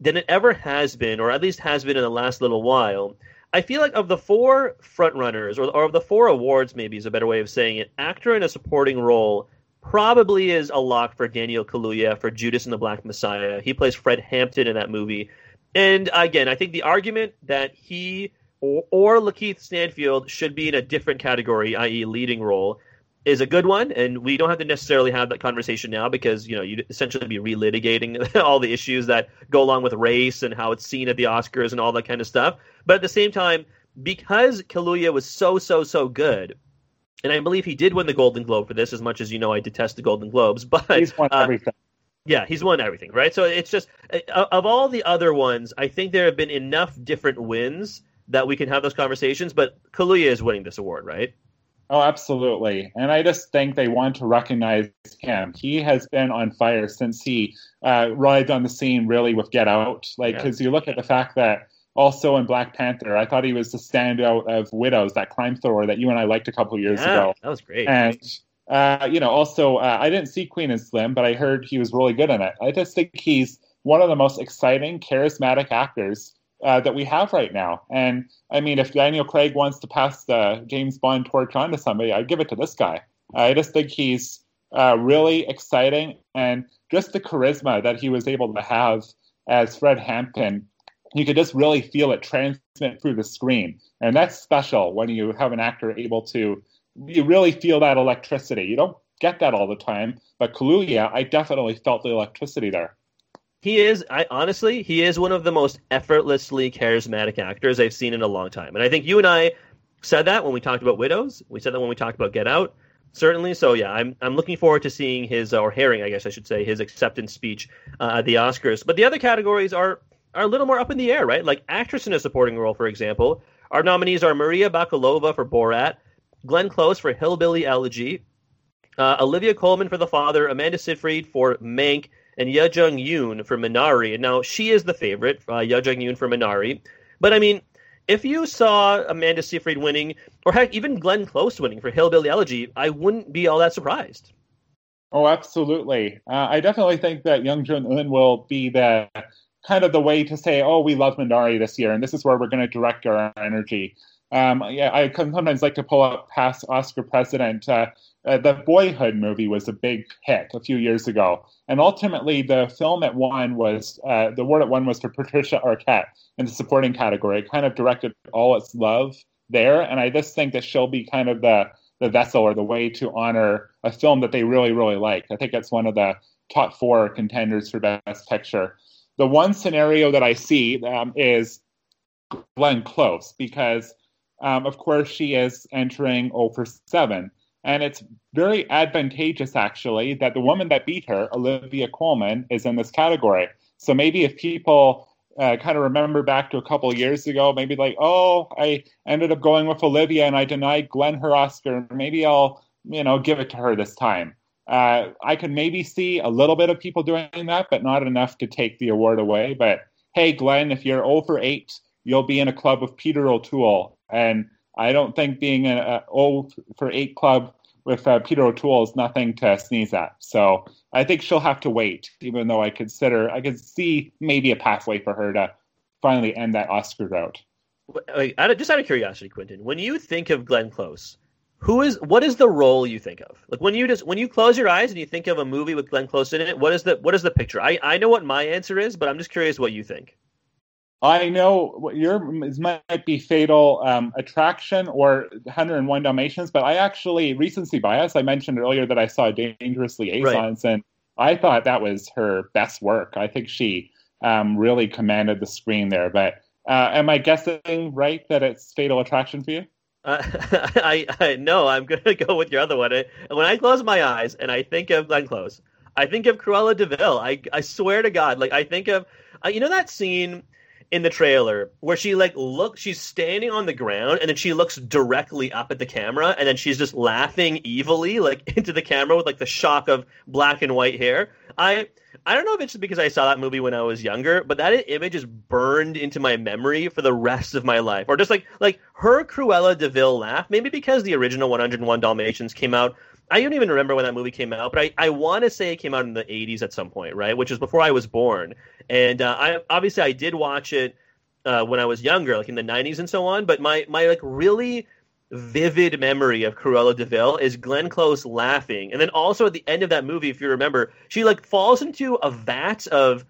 [SPEAKER 5] than it ever has been, or at least has been in the last little while. I feel like of the four frontrunners, or, or of the four awards, maybe is a better way of saying it, actor in a supporting role probably is a lock for Daniel Kaluuya for Judas and the Black Messiah. He plays Fred Hampton in that movie. And again, I think the argument that he or, or Lakeith Stanfield should be in a different category, i.e., leading role, is a good one, and we don't have to necessarily have that conversation now because you know you'd essentially be relitigating all the issues that go along with race and how it's seen at the Oscars and all that kind of stuff. But at the same time, because Kaluuya was so so so good, and I believe he did win the Golden Globe for this. As much as you know, I detest the Golden Globes, but
[SPEAKER 6] he's won uh, everything.
[SPEAKER 5] Yeah, he's won everything, right? So it's just uh, of all the other ones, I think there have been enough different wins that we can have those conversations. But Kaluuya is winning this award, right?
[SPEAKER 6] Oh, absolutely. And I just think they want to recognize him. He has been on fire since he uh, arrived on the scene, really, with Get Out. Like, because yeah. you look at the fact that also in Black Panther, I thought he was the standout of Widows, that crime thriller that you and I liked a couple years
[SPEAKER 5] yeah,
[SPEAKER 6] ago.
[SPEAKER 5] That was great.
[SPEAKER 6] And, uh, you know, also, uh, I didn't see Queen and Slim, but I heard he was really good in it. I just think he's one of the most exciting, charismatic actors uh, that we have right now. And I mean, if Daniel Craig wants to pass the James Bond torch on to somebody, I'd give it to this guy. I just think he's uh, really exciting, and just the charisma that he was able to have as Fred Hampton, you could just really feel it transmit through the screen, and that's special when you have an actor able to. You really feel that electricity. You don't get that all the time, but Kaluuya, I definitely felt the electricity there.
[SPEAKER 5] He is, I honestly, he is one of the most effortlessly charismatic actors I've seen in a long time. And I think you and I said that when we talked about Widows. We said that when we talked about Get Out. Certainly. So yeah, I'm I'm looking forward to seeing his or hearing, I guess I should say, his acceptance speech uh, at the Oscars. But the other categories are are a little more up in the air, right? Like actress in a supporting role, for example. Our nominees are Maria Bakalova for Borat, Glenn Close for Hillbilly Elegy, uh, Olivia Colman for The Father, Amanda Seyfried for Mank, and Ye Jung Yoon for Minari. And now she is the favorite, uh, Ye Jung Yoon for Minari. But I mean, if you saw Amanda Seyfried winning, or heck, even Glenn Close winning for Hillbilly Elegy, I wouldn't be all that surprised.
[SPEAKER 6] Oh, absolutely. Uh, I definitely think that Young Jun Un will be the kind of the way to say, oh, we love Minari this year, and this is where we're going to direct our energy. Um, yeah, I sometimes like to pull up past Oscar president Uh, uh, the Boyhood movie was a big hit a few years ago, and ultimately the film it won was uh, the award it won was for Patricia Arquette in the supporting category. It kind of directed all its love there, and I just think that she'll be kind of the the vessel or the way to honor a film that they really really like. I think it's one of the top four contenders for best picture. The one scenario that I see um, is Glenn Close because um, of course, she is entering 0 for 7. And it's very advantageous, actually, that the woman that beat her, Olivia Colman, is in this category. So maybe if people uh, kind of remember back to a couple years ago, maybe like, oh, I ended up going with Olivia and I denied Glenn her Oscar. Maybe I'll, you know, give it to her this time. Uh, I could maybe see a little bit of people doing that, but not enough to take the award away. But hey, Glenn, if you're over 8, you'll be in a club with Peter O'Toole and I don't think being an old for eight club with uh, Peter O'Toole is nothing to sneeze at. So I think she'll have to wait, even though I consider I could see maybe a pathway for her to finally end that Oscar drought.
[SPEAKER 5] Just out of curiosity, Quentin, when you think of Glenn Close, who is what is the role you think of? Like when you just when you close your eyes and you think of a movie with Glenn Close in it, what is the what is the picture? I I know what my answer is, but I'm just curious what you think.
[SPEAKER 6] I know your might be Fatal um, Attraction or 101 Dalmatians, but I actually recency bias. I mentioned earlier that I saw Dangerous Liaisons, right. and I thought that was her best work. I think she um, really commanded the screen there. But uh, am I guessing right that it's Fatal Attraction for you?
[SPEAKER 5] Uh, I, I no, I'm going to go with your other one. When I close my eyes and I think of Glenn Close, I think of Cruella de Vil. I I swear to God, like I think of, uh, you know that scene in the trailer where she like look she's standing on the ground and then she looks directly up at the camera and then she's just laughing evilly like into the camera with like the shock of black and white hair. I I don't know if it's because I saw that movie when I was younger, but that image is burned into my memory for the rest of my life. Or just like like her Cruella de Vil laugh, maybe because the original 101 Dalmatians came out I don't even remember when that movie came out, but I, I want to say it came out in the 80s at some point, right? Which is before I was born. And uh, I obviously I did watch it uh, when I was younger, like in the 90s and so on. But my my like really vivid memory of Cruella de Vil is Glenn Close laughing, and then also at the end of that movie, if you remember, she like falls into a vat of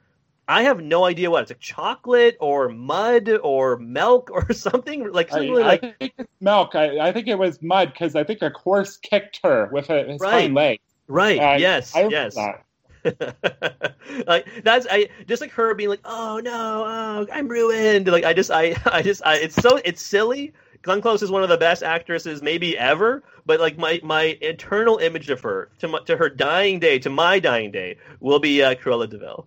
[SPEAKER 5] I have no idea what it's like chocolate or mud or milk or something like something
[SPEAKER 6] I,
[SPEAKER 5] really like
[SPEAKER 6] think it's milk. I, I think it was mud because I think a horse kicked her with a, his
[SPEAKER 5] Right.
[SPEAKER 6] hind leg.
[SPEAKER 5] right.
[SPEAKER 6] Uh,
[SPEAKER 5] yes,
[SPEAKER 6] I
[SPEAKER 5] yes.
[SPEAKER 6] that.
[SPEAKER 5] like that's I just like her being like, oh no, oh, I'm ruined. Like I just I I just I it's so it's silly. Glenn Close is one of the best actresses maybe ever, but like my my internal image of her to my, to her dying day, to my dying day, will be uh, Cruella de
[SPEAKER 6] Vil.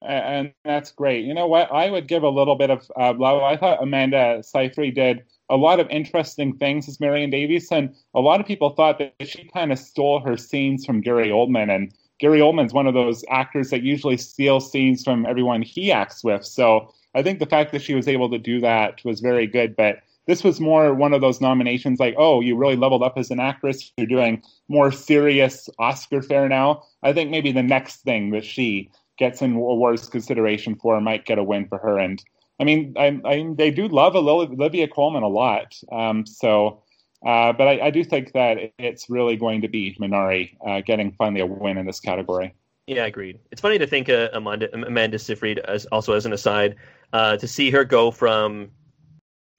[SPEAKER 6] And that's great. You know what? I would give a little bit of uh, love. I thought Amanda Seyfried did a lot of interesting things as Marion Davies, and a lot of people thought that she kind of stole her scenes from Gary Oldman. And Gary Oldman's one of those actors that usually steals scenes from everyone he acts with. So I think the fact that she was able to do that was very good. But this was more one of those nominations like, oh, you really leveled up as an actress. You're doing more serious Oscar fare now. I think maybe the next thing that she gets in awards consideration for might get a win for her. And I mean, I, I they do love Olivia Colman a lot. Um, so, uh, but I, I, do think that it's really going to be Minari uh, getting finally a win in this category.
[SPEAKER 5] Yeah, agreed. It's funny to think uh, Amanda, Amanda Seyfried, as also as an aside, uh, to see her go from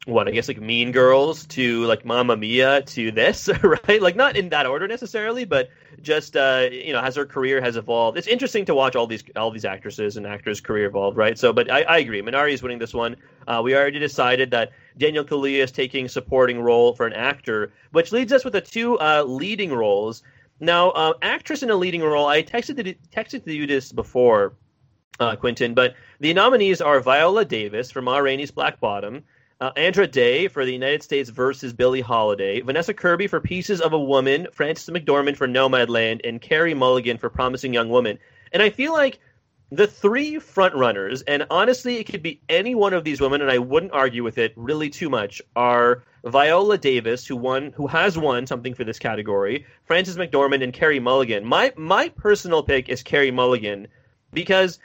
[SPEAKER 5] what I guess like Mean Girls to like Mamma Mia to this, right? Like not in that order necessarily, but just uh, you know, as her career has evolved, it's interesting to watch all these all these actresses and actors' career evolve, right? So, but I, I agree, Minari is winning this one. Uh, we already decided that Daniel Kaluuya is taking supporting role for an actor, which leads us with the two uh, leading roles. Now, uh, actress in a leading role, I texted texted to you this before, uh, Quentin, but the nominees are Viola Davis from Ma Rainey's Black Bottom. Uh, Andra Day for the United States versus Billie Holiday, Vanessa Kirby for Pieces of a Woman, Frances McDormand for Nomadland, and Carey Mulligan for Promising Young Woman. And I feel like the three frontrunners, and honestly, it could be any one of these women, and I wouldn't argue with it really too much, are Viola Davis, who won, who has won something for this category, Frances McDormand, and Carey Mulligan. My my personal pick is Carey Mulligan because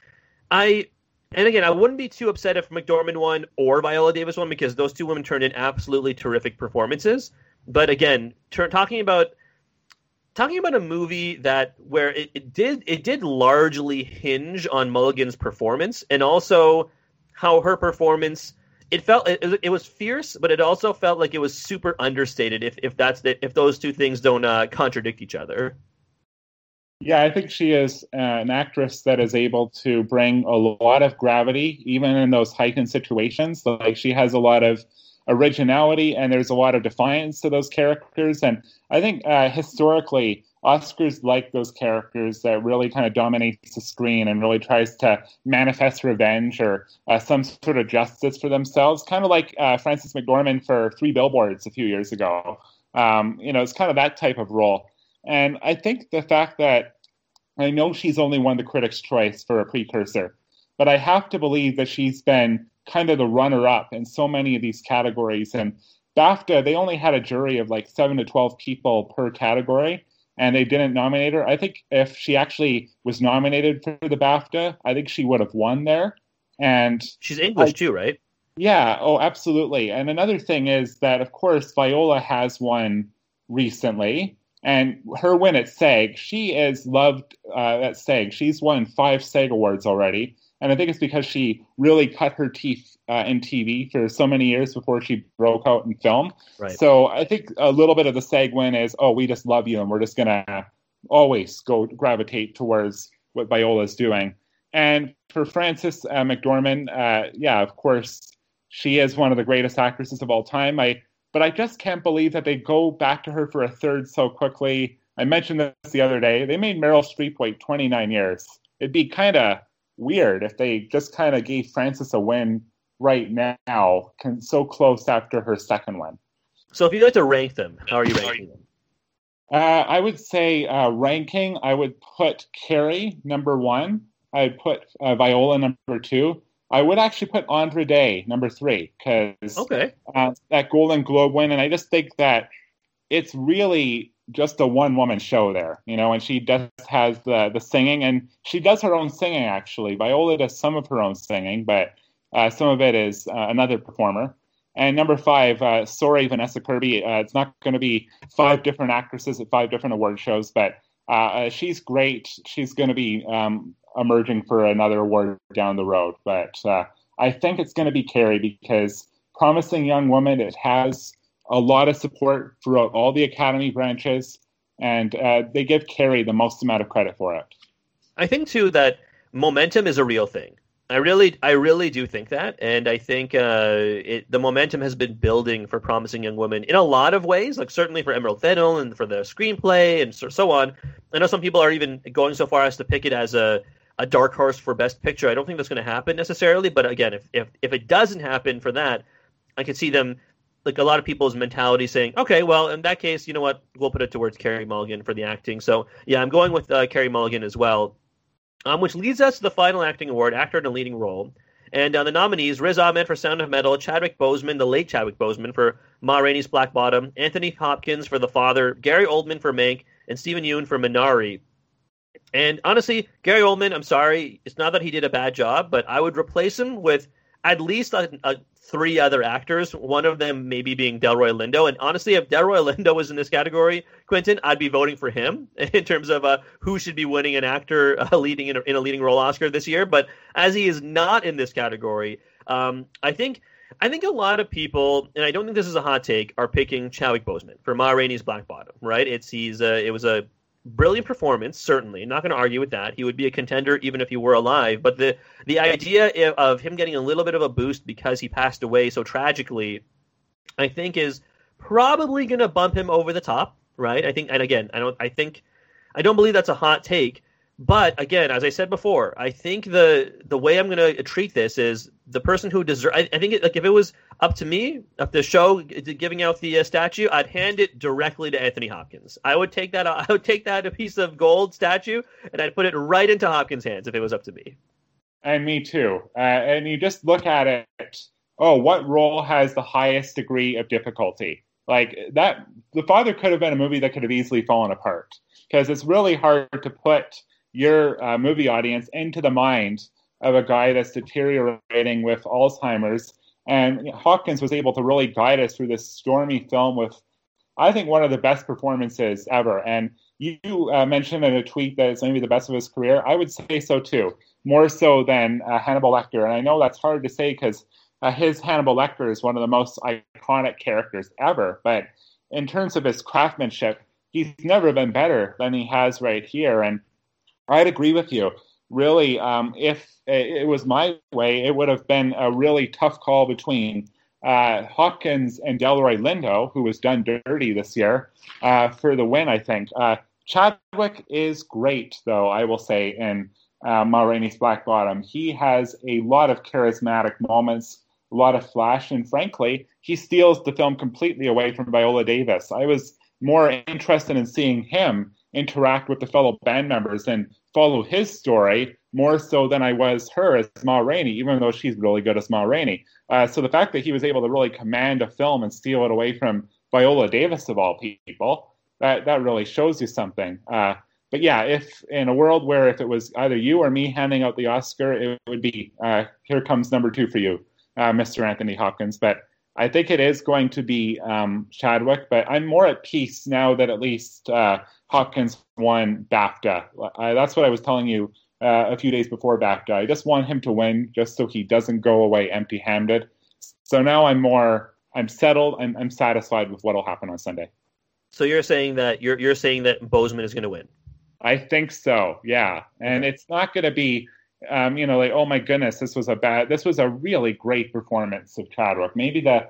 [SPEAKER 5] I and again, I wouldn't be too upset if McDormand won or Viola Davis won because those two women turned in absolutely terrific performances. But again, ter- talking about talking about a movie that where it, it did it did largely hinge on Mulligan's performance and also how her performance it felt it, it was fierce, but it also felt like it was super understated. If if that's the, if those two things don't uh, contradict each other.
[SPEAKER 6] Yeah, I think she is uh, an actress that is able to bring a lot of gravity, even in those heightened situations. Like she has a lot of originality, and there's a lot of defiance to those characters. And I think uh, historically, Oscars like those characters that really kind of dominates the screen and really tries to manifest revenge or uh, some sort of justice for themselves, kind of like uh, Frances McDormand for Three Billboards a few years ago. Um, you know, it's kind of that type of role. And I think the fact that I know she's only won the Critics' Choice for a precursor, but I have to believe that she's been kind of the runner up in so many of these categories. And BAFTA, they only had a jury of like seven to 12 people per category, and they didn't nominate her. I think if she actually was nominated for the BAFTA, I think she would have won there. And
[SPEAKER 5] she's English
[SPEAKER 6] I,
[SPEAKER 5] too, right?
[SPEAKER 6] Yeah, oh, absolutely. And another thing is that, of course, Viola has won recently. And her win at SAG, she is loved uh, at SAG. She's won five SAG awards already. And I think it's because she really cut her teeth uh, in TV for so many years before she broke out in film.
[SPEAKER 5] Right.
[SPEAKER 6] So I think a little bit of the SAG win is, oh, we just love you and we're just going to always go gravitate towards what Viola's doing. And for Frances uh, McDormand, uh, yeah, of course, she is one of the greatest actresses of all time. I but I just can't believe that they go back to her for a third so quickly. I mentioned this the other day. They made Meryl Streep wait 29 years. It'd be kind of weird if they just kind of gave Frances a win right now, so close after her second one.
[SPEAKER 5] So if you'd like to rank them, how are you ranking them?
[SPEAKER 6] Uh, I would say uh, ranking, I would put Carey number one. I'd put uh, Viola number two. I would actually put Andra Day number three because
[SPEAKER 5] okay.
[SPEAKER 6] uh, that Golden Globe win, and I just think that it's really just a one woman show there, you know, and she does has the the singing, and she does her own singing actually. Viola does some of her own singing, but uh, some of it is uh, another performer. And number five, uh, sorry, Vanessa Kirby. Uh, it's not going to be five different actresses at five different award shows, but uh, she's great. She's going to be um, emerging for another award down the road. But uh, I think it's going to be Carey because Promising Young Woman, it has a lot of support throughout all the Academy branches, and uh, they give Carey the most amount of credit for it.
[SPEAKER 5] I think too that momentum is a real thing. I really, I really do think that, and I think uh, it, the momentum has been building for Promising Young Woman in a lot of ways. Like certainly for Emerald Fennell and for the screenplay and so, so on. I know some people are even going so far as to pick it as a a dark horse for Best Picture. I don't think that's going to happen necessarily, but again, if if if it doesn't happen for that, I could see them like a lot of people's mentality saying, okay, well, in that case, you know what, we'll put it towards Carey Mulligan for the acting. So yeah, I'm going with uh, Carey Mulligan as well um, which leads us to the final acting award, actor in a leading role. And uh, the nominees: Riz Ahmed for Sound of Metal, Chadwick Boseman, the late Chadwick Boseman for Ma Rainey's Black Bottom, Anthony Hopkins for The Father, Gary Oldman for Mank, and Steven Yeun for Minari. And honestly, Gary Oldman, I'm sorry, it's not that he did a bad job, but I would replace him with at least a, a three other actors, one of them maybe being Delroy Lindo. And honestly, if Delroy Lindo was in this category, Quentin, I'd be voting for him in terms of uh, who should be winning an actor uh, leading in a, in a, leading role Oscar this year. But as he is not in this category, um, I think. I think a lot of people, and I don't think this is a hot take, are picking Chadwick Boseman for Ma Rainey's Black Bottom. Right? It's he's uh, it was a brilliant performance, certainly. Not going to argue with that. He would be a contender even if he were alive. But the the idea of him getting a little bit of a boost because he passed away so tragically, I think is probably going to bump him over the top. Right? I think, and again, I don't. I think I don't believe that's a hot take. But again, as I said before, I think the the way I'm going to treat this is the person who deserves. I, I, think it, like if it was up to me, up the show giving out the uh, statue, I'd hand it directly to Anthony Hopkins. I would take that. I would take that a piece of gold statue and I'd put it right into Hopkins' hands if it was up to me.
[SPEAKER 6] And me too. Uh, and you just look at it. Oh, what role has the highest degree of difficulty? Like that, the father could have been a movie that could have easily fallen apart because it's really hard to put your uh, movie audience into the mind of a guy that's deteriorating with Alzheimer's. And Hopkins was able to really guide us through this stormy film with, I think, one of the best performances ever. And you uh, mentioned in a tweet that it's maybe the best of his career. I would say so too, more so than uh, Hannibal Lecter. And I know that's hard to say because uh, his Hannibal Lecter is one of the most iconic characters ever. But in terms of his craftsmanship, he's never been better than he has right here. And I'd agree with you. Really, um, if it was my way, it would have been a really tough call between uh, Hopkins and Delroy Lindo, who was done dirty this year, uh, for the win, I think. Uh, Chadwick is great, though, I will say, in uh, Ma Rainey's Black Bottom. He has a lot of charismatic moments, a lot of flash, and frankly, he steals the film completely away from Viola Davis. I was more interested in seeing him interact with the fellow band members and follow his story more so than I was her as Ma Rainey, even though she's really good as Ma Rainey. Uh, so the fact that he was able to really command a film and steal it away from Viola Davis of all people, that that really shows you something. Uh, but yeah, if in a world where if it was either you or me handing out the Oscar, it would be uh, here comes number two for you, uh, Mr. Anthony Hopkins. But I think it is going to be um, Chadwick, but I'm more at peace now that at least uh, Hopkins won BAFTA. Uh, that's what I was telling you uh, a few days before BAFTA. I just want him to win, just so he doesn't go away empty-handed. So now I'm more, I'm settled, and I'm satisfied with what will happen on Sunday.
[SPEAKER 5] So you're saying that you're you're saying that Boseman is going to win?
[SPEAKER 6] I think so. Yeah, and it's not going to be um, you know, like, oh my goodness, this was a bad, this was a really great performance of Chadwick. Maybe the,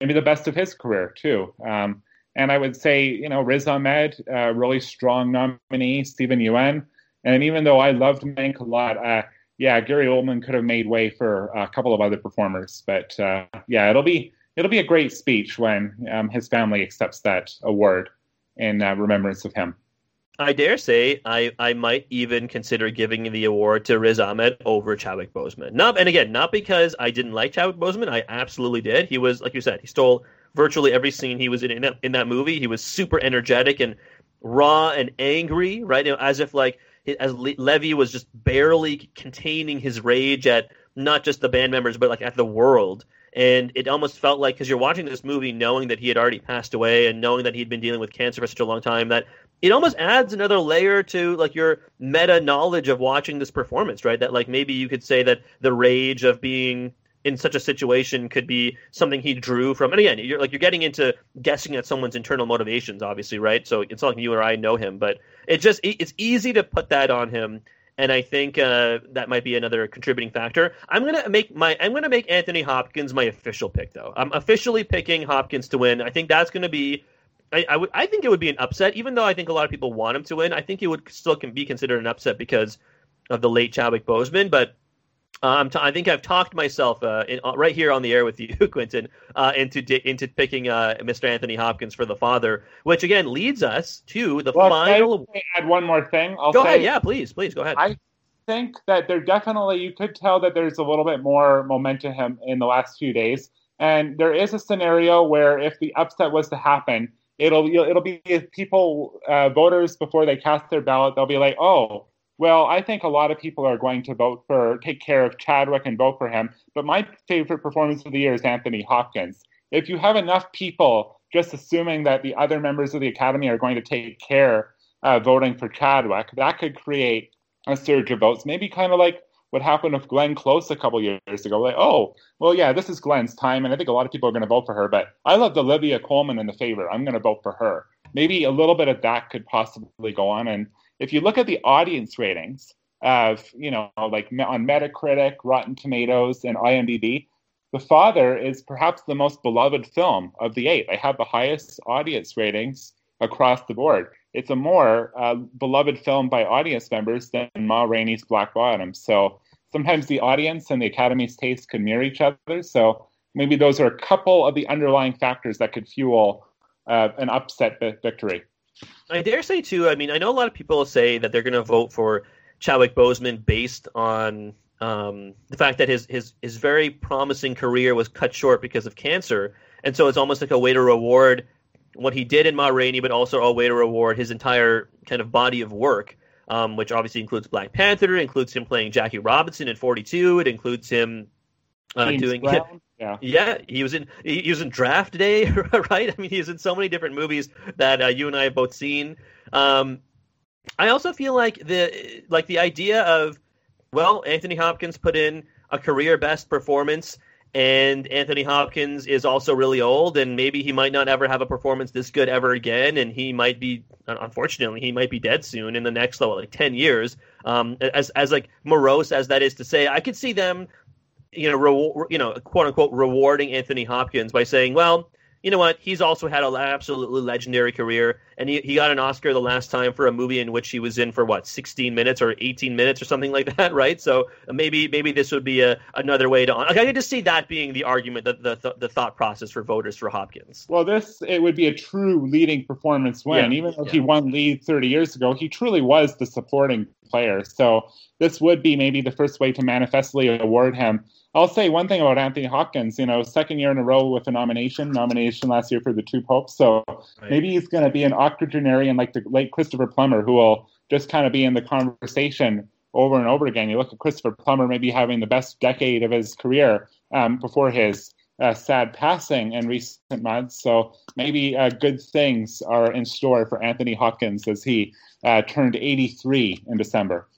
[SPEAKER 6] maybe the best of his career too. Um, and I would say, you know, Riz Ahmed, uh, really strong nominee, Steven Yeun. And even though I loved Mank a lot, uh, yeah, Gary Oldman could have made way for a couple of other performers. But uh, yeah, it'll be it'll be a great speech when um, his family accepts that award in uh, remembrance of him.
[SPEAKER 5] I dare say I, I might even consider giving the award to Riz Ahmed over Chadwick Boseman. Not and again, not because I didn't like Chadwick Boseman. I absolutely did. He was like you said, he stole virtually every scene he was in in that, in that movie. He was super energetic and raw and angry, right? You know, as if like as Levee was just barely containing his rage at not just the band members but like at the world and it almost felt like because you're watching this movie knowing that he had already passed away and knowing that he'd been dealing with cancer for such a long time that it almost adds another layer to like your meta knowledge of watching this performance, right? That like maybe you could say that the rage of being in such a situation could be something he drew from. And again, you're like you're getting into guessing at someone's internal motivations, obviously, right? So it's not like you or I know him, but it just it's easy to put that on him. And I think uh, that might be another contributing factor. I'm gonna make my I'm gonna make Anthony Hopkins my official pick, though. I'm officially picking Hopkins to win. I think that's gonna be I, I, would, I think it would be an upset, even though I think a lot of people want him to win. I think it would still can be considered an upset because of the late Chadwick Boseman. But um, t- I think I've talked myself uh, in, uh, right here on the air with you, Quentin, uh, into di- into picking uh, Mr. Anthony Hopkins for the father, which again leads us to the
[SPEAKER 6] well,
[SPEAKER 5] final.
[SPEAKER 6] I add one more thing. I'll
[SPEAKER 5] go
[SPEAKER 6] say,
[SPEAKER 5] ahead, yeah, please, please go ahead.
[SPEAKER 6] I think that there definitely you could tell that there's a little bit more momentum in the last few days, and there is a scenario where if the upset was to happen it'll it'll be people uh, voters before they cast their ballot they'll be like oh well i think a lot of people are going to vote for take care of chadwick and vote for him but my favorite performance of the year is anthony hopkins if you have enough people just assuming that the other members of the academy are going to take care uh, voting for chadwick that could create a surge of votes maybe kind of like what happened with Glenn Close a couple years ago. Like, oh, well, yeah, this is Glenn's time, and I think a lot of people are going to vote for her. But I loved Olivia Colman in The Favourite. I'm going to vote for her. Maybe a little bit of that could possibly go on. And if you look at the audience ratings of, you know, like on Metacritic, Rotten Tomatoes, and IMDb, The Father is perhaps the most beloved film of the eight. They have the highest audience ratings across the board. It's a more uh, beloved film by audience members than Ma Rainey's Black Bottom. So sometimes the audience and the Academy's taste can mirror each other. So maybe those are a couple of the underlying factors that could fuel uh, an upset victory.
[SPEAKER 5] I dare say too. I mean, I know a lot of people say that they're going to vote for Chadwick Boseman based on um, the fact that his his his very promising career was cut short because of cancer, and so it's almost like a way to reward what he did in Ma Rainey, but also a way to reward his entire kind of body of work um, which obviously includes Black Panther, includes him playing Jackie Robinson in 42, it includes him uh, doing
[SPEAKER 6] Brown. Yeah.
[SPEAKER 5] yeah, he was in he was in Draft Day, right? I mean, he's in so many different movies that uh, you and I have both seen. Um, I also feel like the like the idea of well, Anthony Hopkins put in a career best performance and Anthony Hopkins is also really old, and maybe he might not ever have a performance this good ever again, and he might be, unfortunately, he might be dead soon in the next like ten years. Um, as as like morose as that is to say, I could see them, you know, re- you know, quote unquote, rewarding Anthony Hopkins by saying, well, you know what? He's also had an absolutely legendary career, and he, he got an Oscar the last time for a movie in which he was in for what 16 minutes or 18 minutes or something like that, right? So uh, maybe maybe this would be a, another way to. Like, I could just see that being the argument, the, the the thought process for voters for Hopkins.
[SPEAKER 6] Well, this it would be a true leading performance win, yeah, even though yeah. he won lead 30 years ago. He truly was the supporting player. So this would be maybe the first way to manifestly award him I'll say one thing about Anthony Hopkins. You know, second year in a row with a nomination, nomination last year for the Two Popes. So right. maybe he's going to be an octogenarian like the late Christopher Plummer, who will just kind of be in the conversation over and over again. You look at Christopher Plummer maybe having the best decade of his career um, before his uh, sad passing in recent months. So maybe uh, good things are in store for Anthony Hopkins as he uh, turned 83 in December.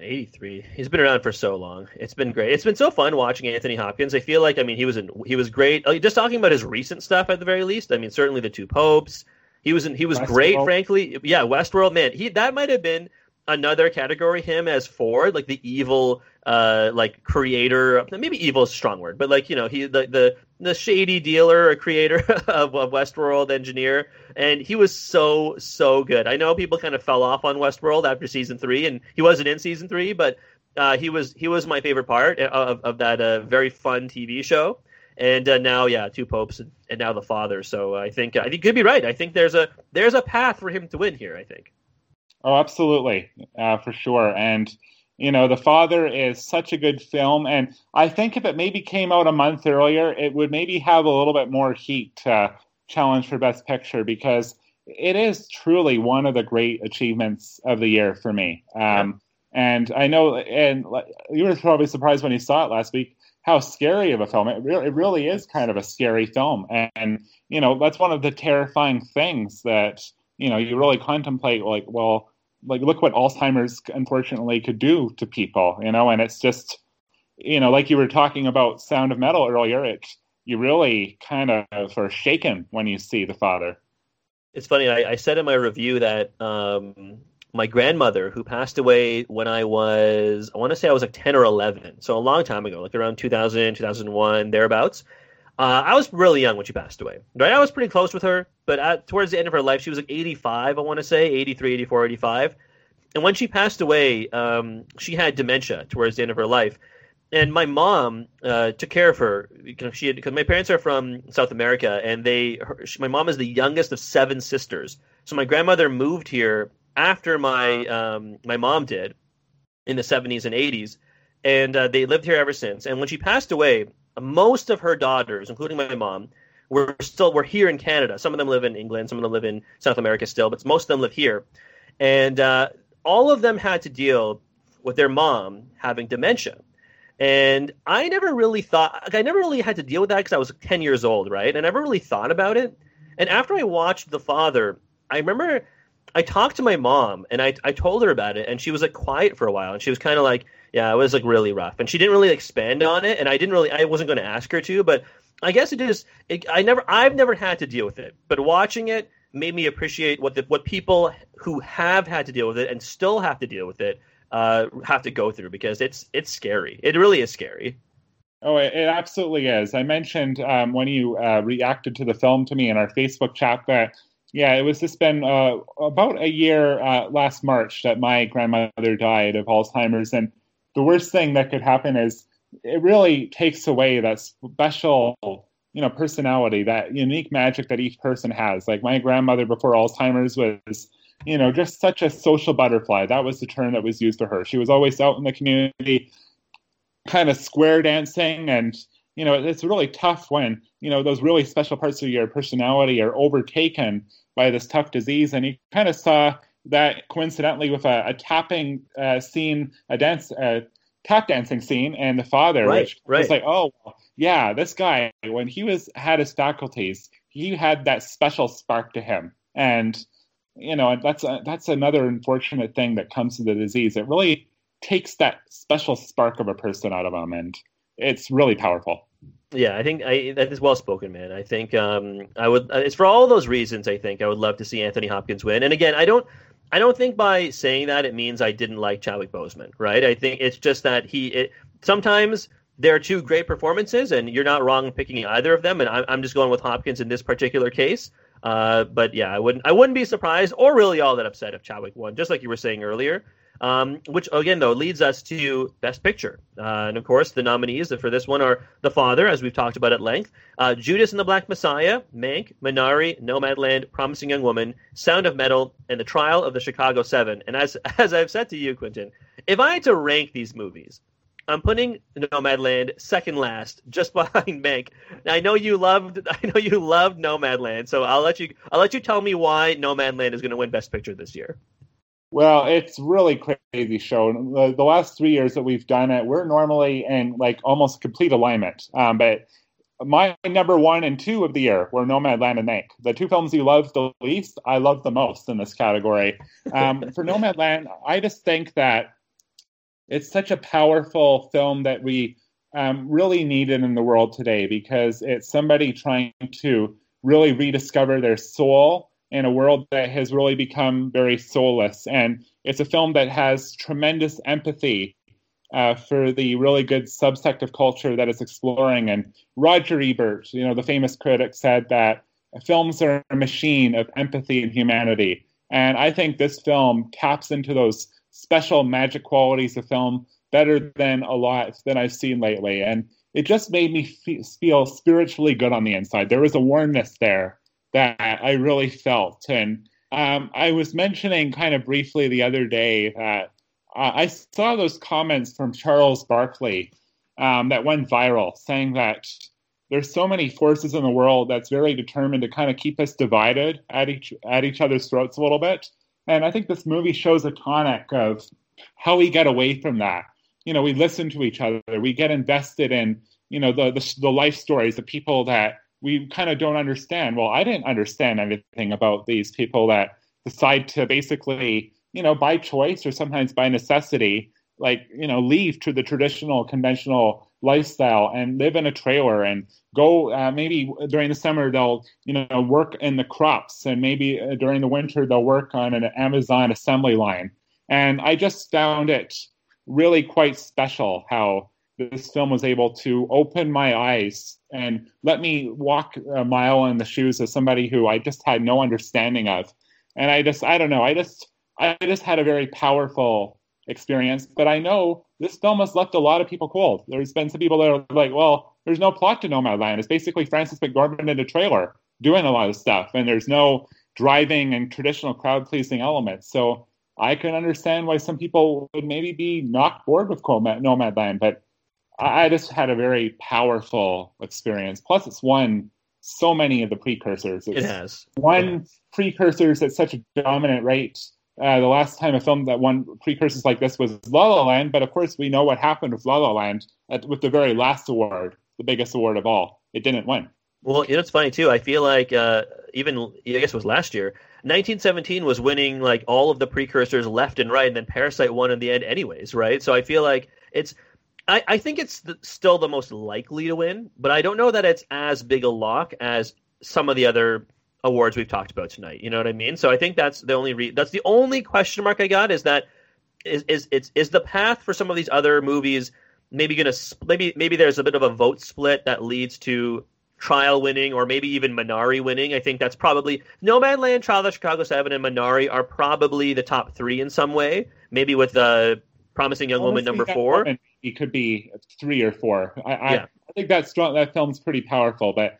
[SPEAKER 5] 83. He's been around for so long. It's been great. It's been so fun watching Anthony Hopkins. I feel like I mean he was in he was great. Just talking about his recent stuff at the very least. I mean certainly the two popes. He was in, he was Westworld. great frankly. Yeah, Westworld man. He that might have been another category him as Ford, like the evil uh like creator maybe evil is a strong word, but like, you know, he the the, the shady dealer or creator of, of Westworld engineer. And he was so, so good. I know people kind of fell off on Westworld after season three, and he wasn't in season three, but uh, he was he was my favorite part of, of that uh, very fun TV show. And uh, now, yeah, two popes and, and, now the father. So I think I think you could be right. I think there's a there's a path for him to win here. I think.
[SPEAKER 6] Oh, absolutely, uh, for sure. And you know, The Father is such a good film, and I think if it maybe came out a month earlier, it would maybe have a little bit more heat to challenge for Best Picture because it is truly one of the great achievements of the year for me. Um, and I know, and you were probably surprised when you saw it last week how scary of a film it really, it really is kind of a scary film and, and you know that's one of the terrifying things that you know, you really contemplate like, well, like look what Alzheimer's unfortunately could do to people, you know, and it's just, you know, like you were talking about Sound of Metal earlier, it you really kind of are shaken when you see the father.
[SPEAKER 5] It's funny. I, I said in my review that um, my grandmother, who passed away when I was, I want to say I was like 10 or 11, so a long time ago, like around 2000, 2001, thereabouts. Uh, I was really young when she passed away. Right, I was pretty close with her, but at, towards the end of her life, she was like 85, I want to say, 83, 84, 85. And when she passed away, um, she had dementia towards the end of her life. And my mom uh, took care of her because she because my parents are from South America, and they her, she, my mom is the youngest of seven sisters. So my grandmother moved here after my um, my mom did in the 70s and 80s, and uh, they lived here ever since. And when she passed away, most of her daughters, including my mom, were still were here in Canada. Some of them live in England, some of them live in South America still, but most of them live here. And uh, all of them had to deal with their mom having dementia. And I never really thought, like, I never really had to deal with that because I was 10 years old, right? And I never really thought about it. And after I watched The Father, I remember I talked to my mom and I, I told her about it, and she was like quiet for a while. And she was kind of like, yeah, it was like really rough, and she didn't really expand on it, and I didn't really, I wasn't going to ask her to, but I guess it is. It, I never, I've never had to deal with it, but watching it made me appreciate what the, what people who have had to deal with it and still have to deal with it uh, have to go through because it's it's scary. It really is scary.
[SPEAKER 6] Oh, it, absolutely is. I mentioned um, when you uh, reacted to the film to me in our Facebook chat that yeah, it was just been uh, about a year uh, last March that my grandmother died of Alzheimer's, and the worst thing that could happen is it really takes away that special you know personality that unique magic that each person has. Like my grandmother before alzheimer's was you know just such a social butterfly. That was the term that was used for her. She was always out in the community kind of square dancing and you know it's really tough when you know those really special parts of your personality are overtaken by this tough disease and you kind of saw that coincidentally with a, a tapping uh, scene, a dance, a tap dancing scene, and the father,
[SPEAKER 5] right,
[SPEAKER 6] which
[SPEAKER 5] right.
[SPEAKER 6] was like, oh, yeah, this guy when he was had his faculties, he had that special spark to him, and you know that's a, that's another unfortunate thing that comes to the disease. It really takes that special spark of a person out of them, and it's really powerful.
[SPEAKER 5] Yeah, I think I, that is well spoken, man. I think um, I would. It's for all those reasons. I think I would love to see Anthony Hopkins win. And again, I don't. I don't think by saying that it means I didn't like Chadwick Boseman, right? I think it's just that he it, sometimes there are two great performances, and you're not wrong in picking either of them. And I'm, I'm just going with Hopkins in this particular case. Uh, but yeah, I wouldn't I wouldn't be surprised or really all that upset if Chadwick won, just like you were saying earlier. Um, which again though leads us to Best Picture, uh, and of course the nominees for this one are The Father, as we've talked about at length, uh, Judas and the Black Messiah, Mank, Minari, Nomadland, Promising Young Woman, Sound of Metal, and The Trial of the Chicago Seven. And as as I've said to you, Quentin, if I had to rank these movies, I'm putting Nomadland second last, just behind Mank. I know you loved, I know you loved Nomadland, so I'll let you, I'll let you tell me why Nomadland is going to win Best Picture this year.
[SPEAKER 6] Well, it's really crazy show. The, the, last three years that we've done it, we're normally in like almost complete alignment. Um, but my number one and two of the year were Nomadland and Mank. The two films you love the least, I love the most in this category. Um, for Nomadland, I just think that it's such a powerful film that we um, really need it in the world today because it's somebody trying to really rediscover their soul in a world that has really become very soulless. And it's a film that has tremendous empathy uh, for the really good subsect of culture that it's exploring. And Roger Ebert, you know, the famous critic, said that films are a machine of empathy and humanity. And I think this film taps into those special magic qualities of film better than a lot than I've seen lately. And it just made me feel spiritually good on the inside. There was a warmness there that I really felt. And um, I was mentioning kind of briefly the other day that uh, I saw those comments from Charles Barkley um, that went viral saying that there's so many forces in the world that's very determined to kind of keep us divided at each at each other's throats a little bit. And I think this movie shows a tonic of how we get away from that. You know, we listen to each other, we get invested in, you know, the the, the life stories, the people that we kind of don't understand. Well, I didn't understand anything about these people that decide to basically, you know, by choice or sometimes by necessity, like, you know, leave to the traditional, conventional lifestyle and live in a trailer and go uh, maybe during the summer they'll you know work in the crops and maybe uh, during the winter they'll work on an amazon assembly line and i just found it really quite special how this film was able to open my eyes and let me walk a mile in the shoes of somebody who I just had no understanding of. And I just, I don't know, I just, I just had a very powerful experience. But I know this film has left a lot of people cold. There's been some people that are like, well, there's no plot to Nomadland. It's basically Frances McDormand in a trailer doing a lot of stuff, and there's no driving and traditional crowd pleasing elements. So I can understand why some people would maybe be knocked bored with Nomadland, but I just had a very powerful experience. Plus, it's won so many of the precursors.
[SPEAKER 5] It's it has
[SPEAKER 6] won precursors at such a dominant rate. Uh, the last time a film that won precursors like this was La La Land, but of course we know what happened with La La Land at, with the very last award, the biggest award of all. It didn't win.
[SPEAKER 5] Well, you know, it's funny too. I feel like uh, even I guess it was last year. 1917 was winning like all of the precursors left and right, and then Parasite won in the end, anyways, right? So I feel like it's I, I think it's the, still the most likely to win, but I don't know that it's as big a lock as some of the other awards we've talked about tonight. You know what I mean? So I think that's the only re- that's the only question mark I got is that is is it's is the path for some of these other movies maybe gonna maybe maybe there's a bit of a vote split that leads to trial winning or maybe even Minari winning. I think that's probably Nomadland, Trial of Chicago Seven, and Minari are probably the top three in some way. Maybe with the Promising Young Woman number four.
[SPEAKER 6] It could be three or four. I, I, yeah. I think that strong, that film's pretty powerful. But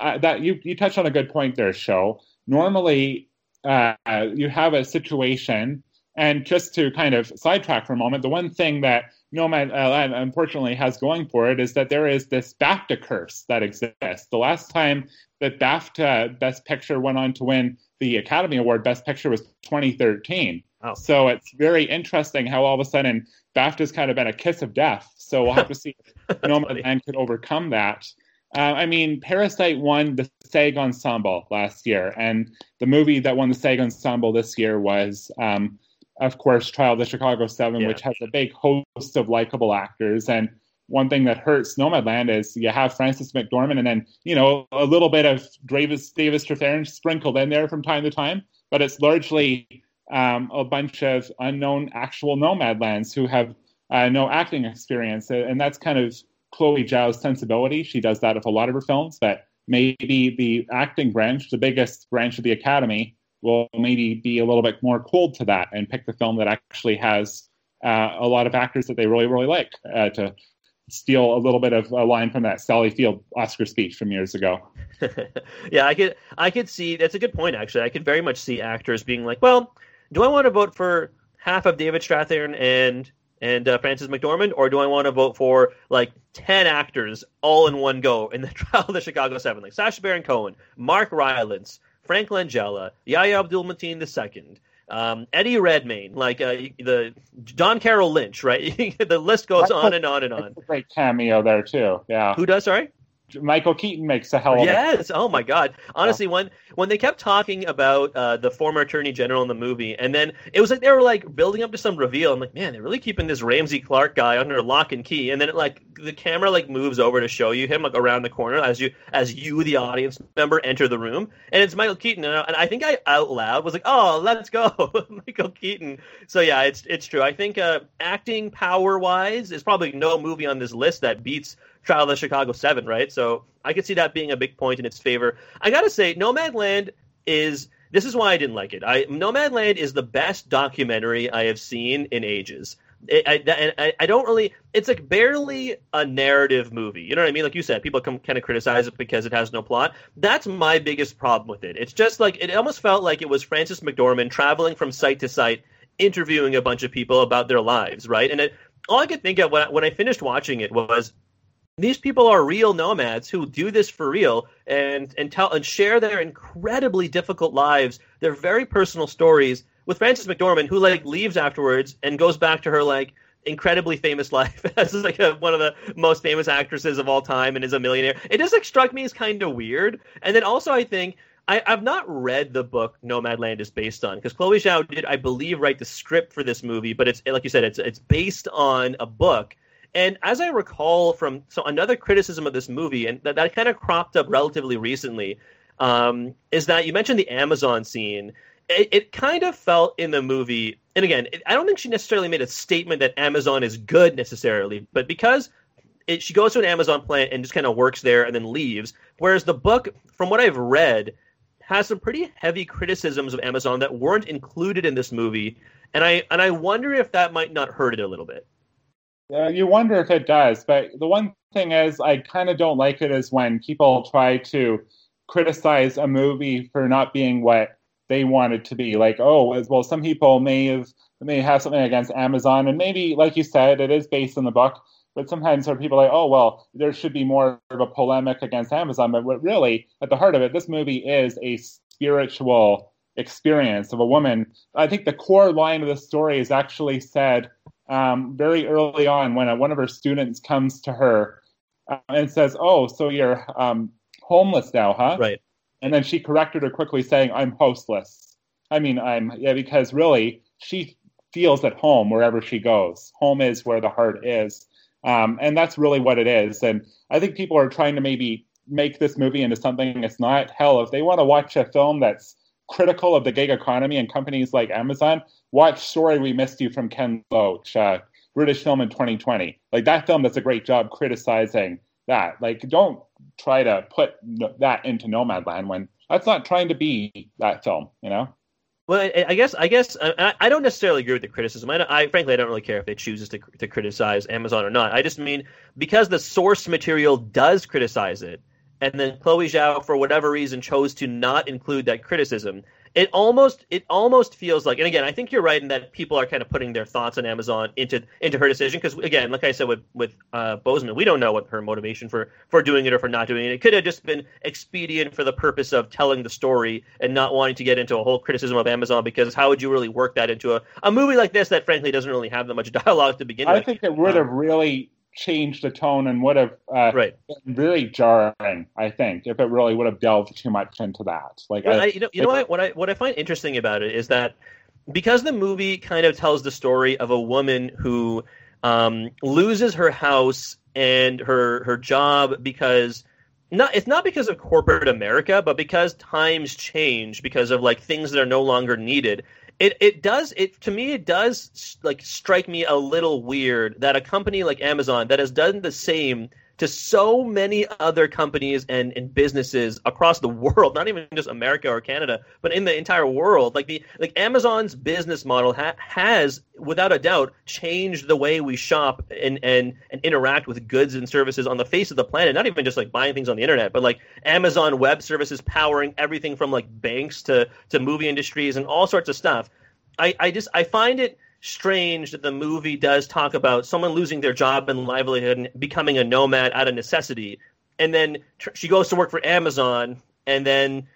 [SPEAKER 6] uh, that you you touched on a good point there, show. Normally, uh, you have a situation, and just to kind of sidetrack for a moment, the one thing that Nomad uh, unfortunately has going for it is that there is this BAFTA curse that exists. The last time that BAFTA Best Picture went on to win the Academy Award Best Picture was 2013. Oh. So it's very interesting how all of a sudden BAFTA's kind of been a kiss of death. So we'll have to see if Nomadland could overcome that. Uh, I mean, Parasite won the SAG Ensemble last year, and the movie that won the SAG Ensemble this year was, um, of course, Trial of the Chicago Seven, yeah. which has a big host of likable actors. And one thing that hurts Nomadland is you have Frances McDormand, and then you know a little bit of David David Strathairn sprinkled in there from time to time, but it's largely um, a bunch of unknown actual Nomadlands who have uh, no acting experience, and that's kind of Chloe Zhao's sensibility. She does that with a lot of her films, but maybe the acting branch, the biggest branch of the Academy, will maybe be a little bit more cold to that and pick the film that actually has uh, a lot of actors that they really, really like uh, to steal a little bit of a line from that Sally Field Oscar speech from years ago.
[SPEAKER 5] yeah, I could I could see that's a good point actually. I could very much see actors being like, well, do I want to vote for half of David Strathairn and and uh, Frances McDormand, or do I want to vote for like ten actors all in one go in the trial of the Chicago Seven, like Sacha Baron Cohen, Mark Rylance, Frank Langella, Yahya Abdul Mateen II, um, Eddie Redmayne, like uh, the John Carroll Lynch, right? the list goes on and on and on.
[SPEAKER 6] great cameo there too. Yeah.
[SPEAKER 5] Who does? Sorry.
[SPEAKER 6] Michael Keaton makes a hell of
[SPEAKER 5] yes. Oh my God. Honestly, yeah. when when they kept talking about uh, the former Attorney General in the movie, and then it was like they were like building up to some reveal. I'm like, man, they're really keeping this Ramsey Clark guy under lock and key. And then it, like the camera like moves over to show you him like around the corner as you as you the audience member enter the room, and it's Michael Keaton. And I, and I think I out loud was like, oh, let's go, Michael Keaton. So yeah, it's it's true. I think uh, acting power wise, is probably no movie on this list that beats Trial of the Chicago Seven, right? So I could see that being a big point in its favor. I gotta say, Nomadland is this is why I didn't like it. I Nomadland is the best documentary I have seen in ages. I, I, I, don't really. It's like barely a narrative movie. You know what I mean? Like you said, people come kind of criticize it because it has no plot. That's my biggest problem with it. It's just like it almost felt like it was Frances McDormand traveling from site to site, interviewing a bunch of people about their lives, right? And it, all I could think of when I, when I finished watching it was these people are real nomads who do this for real and and tell and share their incredibly difficult lives, their very personal stories with Frances McDormand, who like leaves afterwards and goes back to her like incredibly famous life as like a, one of the most famous actresses of all time and is a millionaire. It just like struck me as kind of weird. And then also I think I, have not read the book Nomadland is based on because Chloe Zhao did, I believe, write the script for this movie, but it's like you said, it's it's based on a book. And as I recall from so another criticism of this movie, and that, that kind of cropped up relatively recently, um, is that you mentioned the Amazon scene. It, it, kind of felt in the movie, and again, it, I don't think she necessarily made a statement that Amazon is good necessarily, but because it, she goes to an Amazon plant and just kind of works there and then leaves. Whereas the book, from what I've read, has some pretty heavy criticisms of Amazon that weren't included in this movie, and I and I wonder if that might not hurt it a little bit.
[SPEAKER 6] Yeah, you wonder if it does, but the one thing is, I kind of don't like it is when people try to criticize a movie for not being what they wanted to be. Like, oh, well, some people may have may have something against Amazon, and maybe, like you said, it is based on the book. But sometimes there are people like, oh, well, there should be more of a polemic against Amazon. But what really, at the heart of it, this movie is a spiritual experience of a woman. I think the core line of the story is actually said um, very early on when a, one of her students comes to her uh, and says, oh, so you're um, homeless now, huh?
[SPEAKER 5] Right.
[SPEAKER 6] And then she corrected her quickly, saying, I'm houseless. I mean, I'm, yeah, because really, she feels at home wherever she goes. Home is where the heart is. Um, and that's really what it is. And I think people are trying to maybe make this movie into something it's not. Hell, if they want to watch a film that's critical of the gig economy and companies like Amazon, watch Sorry We Missed You from Ken Loach, uh, British film in 2020. Like that film does a great job criticizing that. Like don't try to put that into Nomadland when that's not trying to be that film, you know?
[SPEAKER 5] Well, I, I guess I guess I, I, don't necessarily agree with the criticism. I, I, frankly I don't really care if it chooses to to criticize Amazon or not. I just mean because the source material does criticize it, and then Chloe Zhao for whatever reason chose to not include that criticism it almost it almost feels like and again i think you're right in that people are kind of putting their thoughts on amazon into into her decision because again like i said with with uh, boseman we don't know what her motivation for for doing it or for not doing it. It could have just been expedient for the purpose of telling the story and not wanting to get into a whole criticism of amazon because how would you really work that into a, a movie like this that frankly doesn't really have that much dialogue to begin
[SPEAKER 6] I
[SPEAKER 5] with?
[SPEAKER 6] i think it would have um, really changed the tone and would have uh,
[SPEAKER 5] right.
[SPEAKER 6] been really jarring. I think if it really would have delved too much into that. Like,
[SPEAKER 5] I, you know, you know what, what I what I find interesting about it is that because the movie kind of tells the story of a woman who um, loses her house and her her job because not it's not because of corporate America, but because times change because of like things that are no longer needed it it does it to me it does like strike me a little weird that a company like Amazon that has done the same to so many other companies and, and businesses across the world, not even just America or Canada, but in the entire world. Like the like Amazon's business model ha- has, without a doubt, changed the way we shop and, and and interact with goods and services on the face of the planet. Not even just like buying things on the internet, but like Amazon Web Services powering everything from like banks to to movie industries and all sorts of stuff. I, I just I find it strange that the movie does talk about someone losing their job and livelihood and becoming a nomad out of necessity, and then tr- she goes to work for Amazon, and then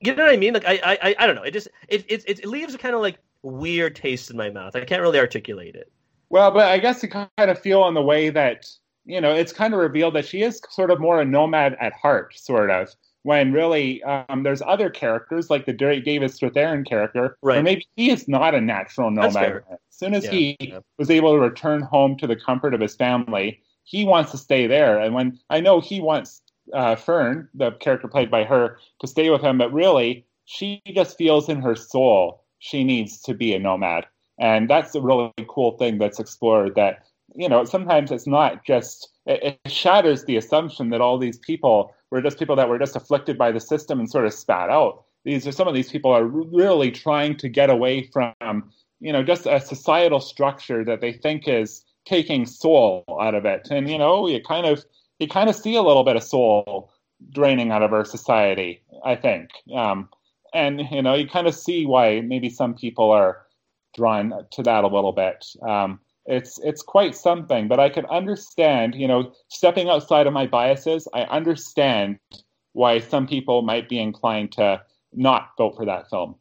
[SPEAKER 5] you know what I mean? Like I I I don't know. It just it it it leaves a kind of like weird taste in my mouth. I can't really articulate it.
[SPEAKER 6] Well, but I guess you kind of feel in the way that you know it's kind of revealed that she is sort of more a nomad at heart, sort of when really um, there's other characters like the David Strathairn character,
[SPEAKER 5] right.
[SPEAKER 6] or maybe he is not a natural nomad. As soon as yeah, he yeah. was able to return home to the comfort of his family, he wants to stay there. And when I know he wants uh, Fern, the character played by her, to stay with him, but really she just feels in her soul she needs to be a nomad. And that's a really cool thing that's explored that, you know, sometimes it's not just, it, it shatters the assumption that all these people were just people that were just afflicted by the system and sort of spat out. These are some of these people are really trying to get away from, you know, just a societal structure that they think is taking soul out of it. And you know, you kind of you kind of see a little bit of soul draining out of our society. I think, um, and you know, you kind of see why maybe some people are drawn to that a little bit. Um, it's it's quite something but i can understand you know stepping outside of my biases i understand why some people might be inclined to not vote for that film.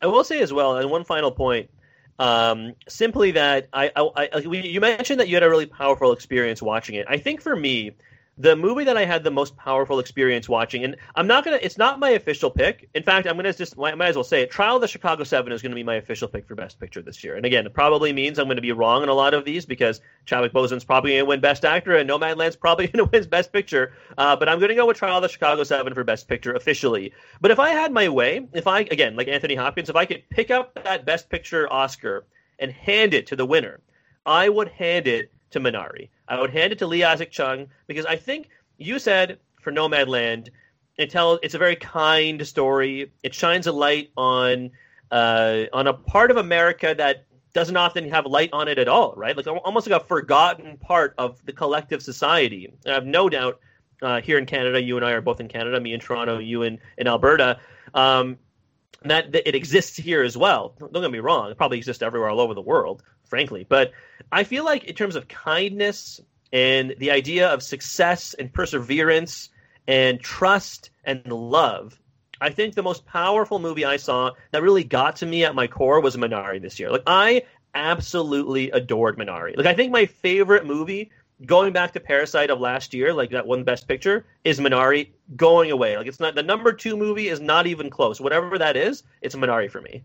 [SPEAKER 5] I will say as well and one final point um, simply that I, I, I you mentioned that you had a really powerful experience watching it. I think for me the movie that I had the most powerful experience watching, and I'm not gonna. It's not my official pick. In fact, I'm gonna just might, might as well say it. Trial of the Chicago Seven is going to be my official pick for Best Picture this year. And again, it probably means I'm going to be wrong in a lot of these because Chadwick Boseman's probably going to win Best Actor and Nomadland's probably going to win Best Picture. Uh, but I'm going to go with Trial of the Chicago Seven for Best Picture officially. But if I had my way, if I again like Anthony Hopkins, if I could pick up that Best Picture Oscar and hand it to the winner, I would hand it to Minari. I would hand it to Lee Isaac Chung because I think you said for Nomadland, it tells it's a very kind story. It shines a light on uh, on a part of America that doesn't often have light on it at all, right? Like almost like a forgotten part of the collective society. And I have no doubt uh, here in Canada, you and I are both in Canada, me in Toronto, you in, in Alberta, um, that, that, it exists here as well. Don't get me wrong, it probably exists everywhere all over the world, frankly. But I feel like in terms of kindness and the idea of success and perseverance and trust and love. I think the most powerful movie I saw that really got to me at my core was Minari this year. Like I absolutely adored Minari. Like I think my favorite movie going back to Parasite of last year, like that one best picture, is Minari going away. Like it's not the number 2 movie is not even close. Whatever that is, it's Minari for me.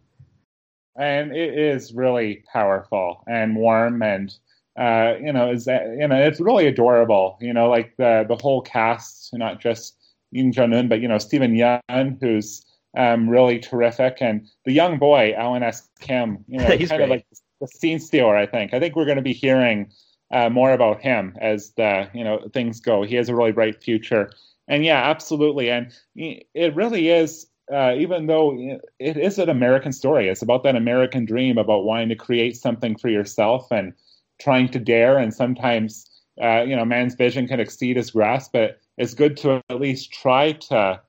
[SPEAKER 6] And it is really powerful and warm and uh, you know, is that you know, it's really adorable. You know, like the the whole cast, not just Youn Yuh-jung, but you know, Steven Yeun, who's um, really terrific, and the young boy Alan S. Kim. You know, kind
[SPEAKER 5] great.
[SPEAKER 6] of like the scene stealer. I think. I think we're going to be hearing uh, more about him as the you know things go. He has a really bright future, and yeah, absolutely, and it really is. Uh, even though it is an American story, it's about that American dream about wanting to create something for yourself and trying to dare, and sometimes uh, you know man's vision can exceed his grasp. But it's good to at least try to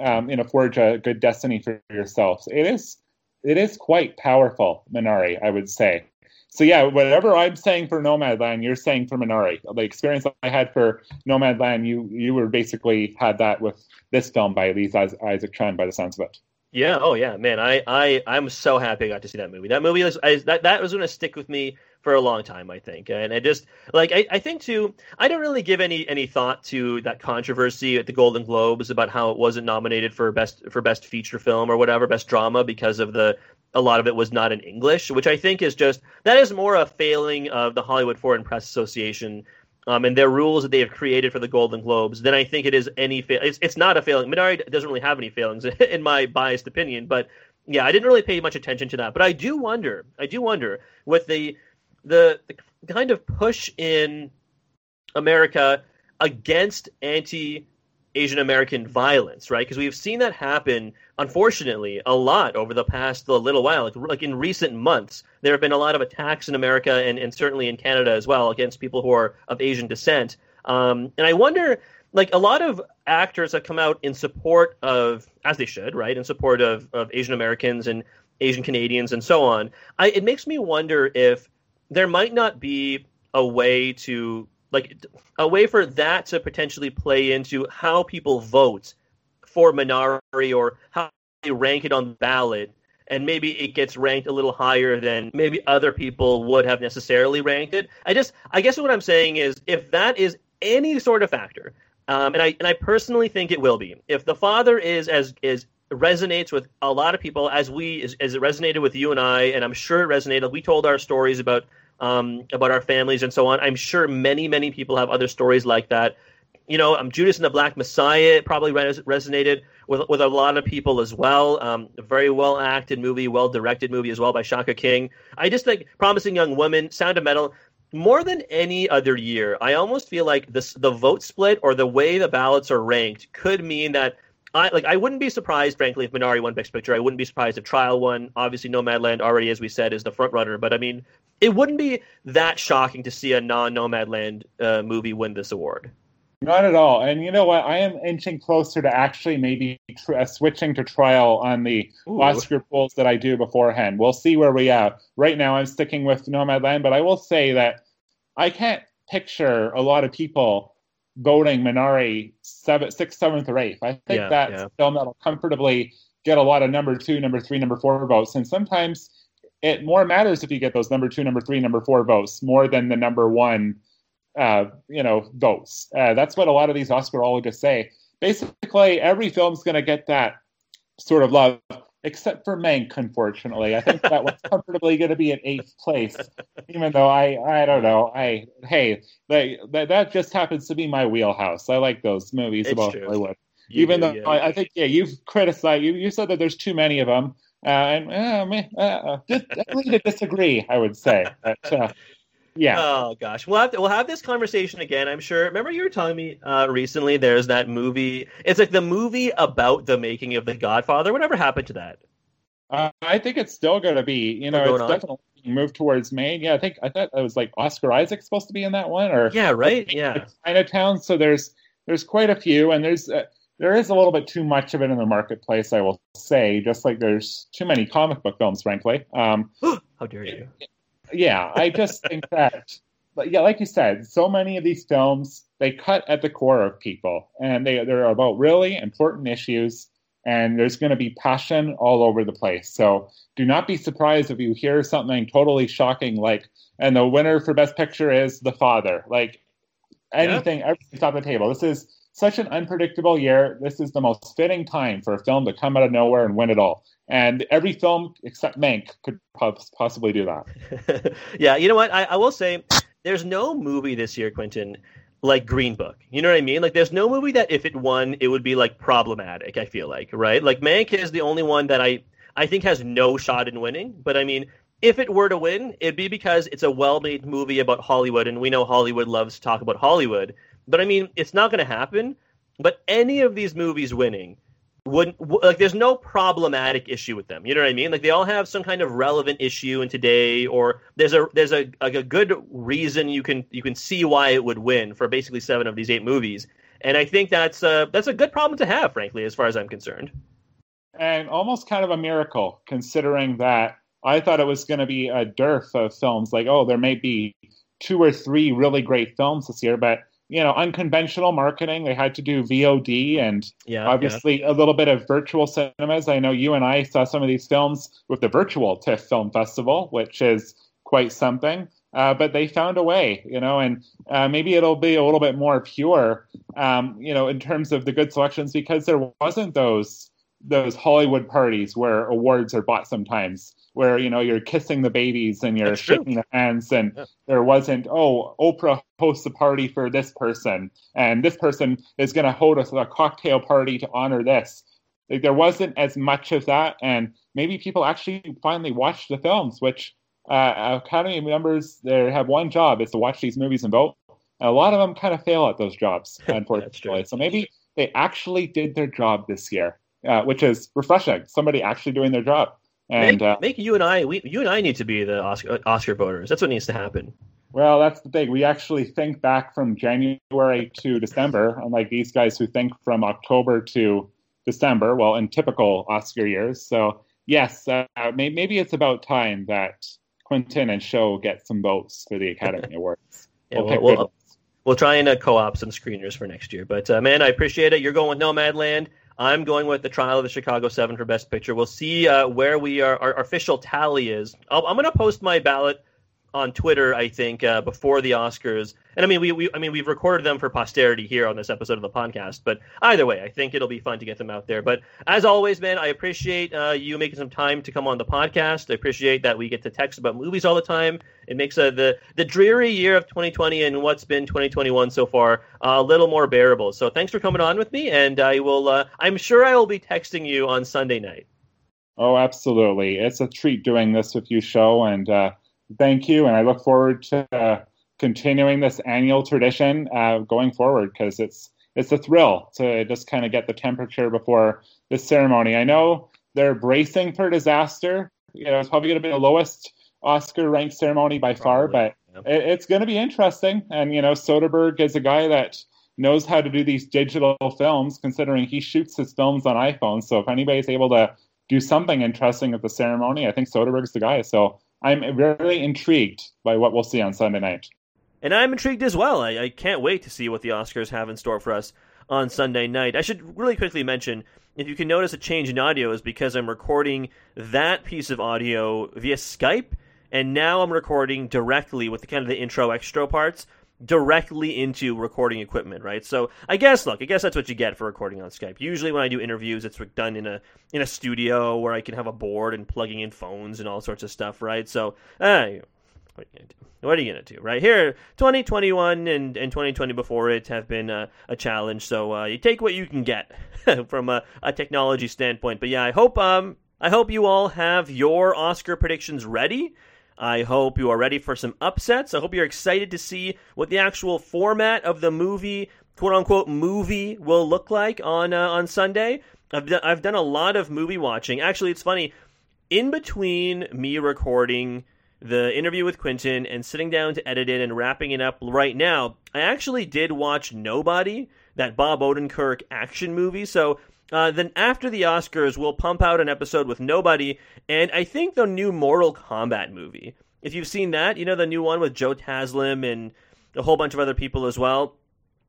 [SPEAKER 6] um, you know forge a good destiny for yourselves. It is it is quite powerful, Minari, I would say. So yeah, whatever I'm saying for Nomadland, you're saying for Minari. The experience I had for Nomadland, you you were basically had that with this film by Lee Isaac Chung, by the sounds of it.
[SPEAKER 5] Yeah. Oh yeah, man. I I I'm so happy I got to see that movie. That movie was I, that that was going to stick with me for a long time, I think. And I just like I, I think too I don't really give any any thought to that controversy at the Golden Globes about how it wasn't nominated for best for best feature film or whatever, best drama because of the a lot of it was not in English, which I think is just that is more a failing of the Hollywood Foreign Press Association um, and their rules that they have created for the Golden Globes than I think it is any. Fa- it's, it's not a failing. Minari doesn't really have any failings in my biased opinion, but yeah, I didn't really pay much attention to that. But I do wonder. I do wonder with the the, the kind of push in America against anti Asian American violence, right? Because we've seen that happen, unfortunately, a lot over the past the little while. Like, like, in recent months, there have been a lot of attacks in America and, and certainly in Canada as well against people who are of Asian descent. Um, and I wonder, like, a lot of actors have come out in support of, as they should, right, in support of, of Asian Americans and Asian Canadians and so on. I, it makes me wonder if there might not be a way to like a way for that to potentially play into how people vote for Minari or how they rank it on the ballot and maybe it gets ranked a little higher than maybe other people would have necessarily ranked it. I just I guess what I'm saying is if that is any sort of factor, um, and I and I personally think it will be. If the father is as is resonates with a lot of people as we as, as it resonated with you and I, and I'm sure it resonated. We told our stories about um, about our families and so on. I'm sure many, many people have other stories like that. You know, um, Judas and the Black Messiah probably res- resonated with with a lot of people as well. Um, very well acted movie, well directed movie as well by Shaka King. I just think Promising Young Woman, Sound of Metal, more than any other year, I almost feel like this the vote split or the way the ballots are ranked could mean that I like I wouldn't be surprised, frankly, if Minari won Best Picture. I wouldn't be surprised if Trial won. Obviously, Nomadland already, as we said, is the front runner. But I mean, it wouldn't be that shocking to see a non-Nomadland uh, movie win this award.
[SPEAKER 6] Not at all. And you know what? I am inching closer to actually maybe tr- uh, switching to trial on the Ooh. Oscar polls that I do beforehand. We'll see where we are. Right now, I'm sticking with Nomadland, but I will say that I can't picture a lot of people voting Minari seventh, sixth, seventh, or eighth. I think yeah, that's yeah. a film that'll comfortably get a lot of number two, number three, number four votes. And sometimes it more matters if you get those number two, number three, number four votes more than the number one uh, you know, votes. Uh, that's what a lot of these Oscarologists say. Basically, every film's going to get that sort of love, except for Mank, unfortunately. I think that one's comfortably going to be in eighth place, even though I, I don't know. I hey, that, that, that just happens to be my wheelhouse. I like those movies
[SPEAKER 5] It's
[SPEAKER 6] about
[SPEAKER 5] true.
[SPEAKER 6] Hollywood.
[SPEAKER 5] You
[SPEAKER 6] even
[SPEAKER 5] do,
[SPEAKER 6] though
[SPEAKER 5] yeah.
[SPEAKER 6] I, I think, yeah, you've criticized, you, you said that there's too many of them. Uh, and uh, me- uh, uh, dis- agree to disagree, I would say. But, uh, yeah.
[SPEAKER 5] Oh gosh, we'll have to, we'll have this conversation again. I'm sure. Remember, you were telling me uh, recently. There's that movie. It's like the movie about the making of The Godfather. Whatever happened to that?
[SPEAKER 6] Uh, I think it's still going to be, you know, it's
[SPEAKER 5] on?
[SPEAKER 6] definitely moved towards Maine. Yeah, I think I thought it was like Oscar Isaac supposed to be in that one, or
[SPEAKER 5] Yeah, right. Yeah.
[SPEAKER 6] Chinatown. So there's there's quite a few, and there's uh, there is a little bit too much of it in the marketplace. I will say, just like there's too many comic book films, frankly. Um,
[SPEAKER 5] How dare you?
[SPEAKER 6] yeah, I just think that, but yeah, like you said, so many of these films they cut at the core of people, and they they're about really important issues, and there's going to be passion all over the place. So do not be surprised if you hear something totally shocking like, and the winner for Best Picture is The Father. Like anything, everything's off the table. This is such an unpredictable year. This is the most fitting time for a film to come out of nowhere and win it all. And every film except Mank could possibly do that.
[SPEAKER 5] yeah, you know what? I, I will say there's no movie this year, Quentin, like Green Book. You know what I mean? Like there's no movie that if it won, it would be like problematic, I feel like, right? Like Mank is the only one that I I think has no shot in winning. But I mean, if it were to win, it'd be because it's a well made movie about Hollywood, and we know Hollywood loves to talk about Hollywood. But I mean, it's not gonna happen. But any of these movies winning wouldn't like there's no problematic issue with them you know what i mean like they all have some kind of relevant issue in today or there's a there's a like a good reason you can you can see why it would win for basically seven of these eight movies and i think that's uh that's a good problem to have frankly as far as i'm concerned
[SPEAKER 6] and almost kind of a miracle considering that I thought it was going to be a dearth of films. Like, oh, there may be two or three really great films this year, but you know, unconventional marketing. They had to do VOD and
[SPEAKER 5] yeah
[SPEAKER 6] obviously a little bit of virtual cinemas. I know you and I saw some of these films with the virtual TIFF Film Festival, which is quite something. Uh, but they found a way, you know, and uh, maybe it'll be a little bit more pure, um, you know, in terms of the good selections because there wasn't those those Hollywood parties where awards are bought sometimes, where you know you're kissing the babies and you're
[SPEAKER 5] That's
[SPEAKER 6] shaking the hands, and
[SPEAKER 5] Yeah.
[SPEAKER 6] there wasn't oh Oprah hosts a party for this person, and this person is going to hold a, a cocktail party to honor this. Like, there wasn't as much of that, and maybe people actually finally watched the films, which uh, Academy members they have one job is to watch these movies and vote. And a lot of them kind of fail at those jobs, unfortunately. so maybe they actually did their job this year, uh, which is refreshing. Somebody actually doing their job. And
[SPEAKER 5] make,
[SPEAKER 6] uh,
[SPEAKER 5] make you and i we you and i need to be the oscar oscar voters that's what needs to happen
[SPEAKER 6] well, that's the thing. We actually think back from January to December, unlike these guys who think from October to December. Well, in typical Oscar years. So yes, uh, may- maybe it's about time that Quentin and Show get some votes for the Academy Awards.
[SPEAKER 5] Yeah,
[SPEAKER 6] We'll
[SPEAKER 5] well, we'll- We'll try and uh, co-op some screeners for next year. But uh, man, I appreciate it. You're going with Nomadland. I'm going with the Trial of the Chicago Seven for Best Picture. We'll see uh, where we are. Our official tally is. I'll, I'm going to post my ballot on Twitter. I think uh, before the Oscars. And I mean, we, we I mean we've recorded them for posterity here on this episode of the podcast. But either way, I think it'll be fun to get them out there. But as always, man, I appreciate uh, you making some time to come on the podcast. I appreciate that we get to text about movies all the time. It makes uh, the the dreary year of 2020 and what's been 2021 so far a little more bearable. So thanks for coming on with me, and I will. Uh, I'm sure I will be texting you on Sunday night.
[SPEAKER 6] Oh, absolutely. It's a treat doing this with you, show, and uh, thank you. And I look forward to uh, continuing this annual tradition uh, going forward because it's it's a thrill to just kind of get the temperature before this ceremony. I know they're bracing for disaster. You know, it's probably going to be the lowest Oscar ranked ceremony by far,
[SPEAKER 5] Probably,
[SPEAKER 6] but it, it's going to be interesting. And you know, Soderbergh is a guy that knows how to do these digital films, considering he shoots his films on iPhones. So if anybody's able to do something interesting at the ceremony, I think Soderbergh's the guy. So I'm really intrigued by what we'll see on Sunday night.
[SPEAKER 5] And I'm intrigued as well. I, I can't wait to see what the Oscars have in store for us on Sunday night. I should really quickly mention if you can notice a change in audio is because I'm recording that piece of audio via Skype, and now I'm recording directly with the kind of the intro extra parts directly into recording equipment, right? So I guess, look, I guess that's what you get for recording on Skype. Usually, when I do interviews, it's done in a in a studio where I can have a board and plugging in phones and all sorts of stuff, right? So, uh, what are you gonna do? What are you gonna do? Right here, 2021 and, and 2020 before it have been a, a challenge. So uh, you take what you can get from a, a, technology standpoint. But yeah, I hope um I hope you all have your Oscar predictions ready. I hope you are ready for some upsets. I hope you're excited to see what the actual format of the movie, quote unquote, movie will look like on uh, on Sunday. I've I've done a lot of movie watching. Actually, it's funny. In between me recording the interview with Quentin and sitting down to edit it and wrapping it up right now, I actually did watch Nobody, that Bob Odenkirk action movie. So uh, then after the Oscars, we'll pump out an episode with Nobody, and I think the new Mortal Kombat movie. If you've seen that, you know the new one with Joe Taslim and a whole bunch of other people as well.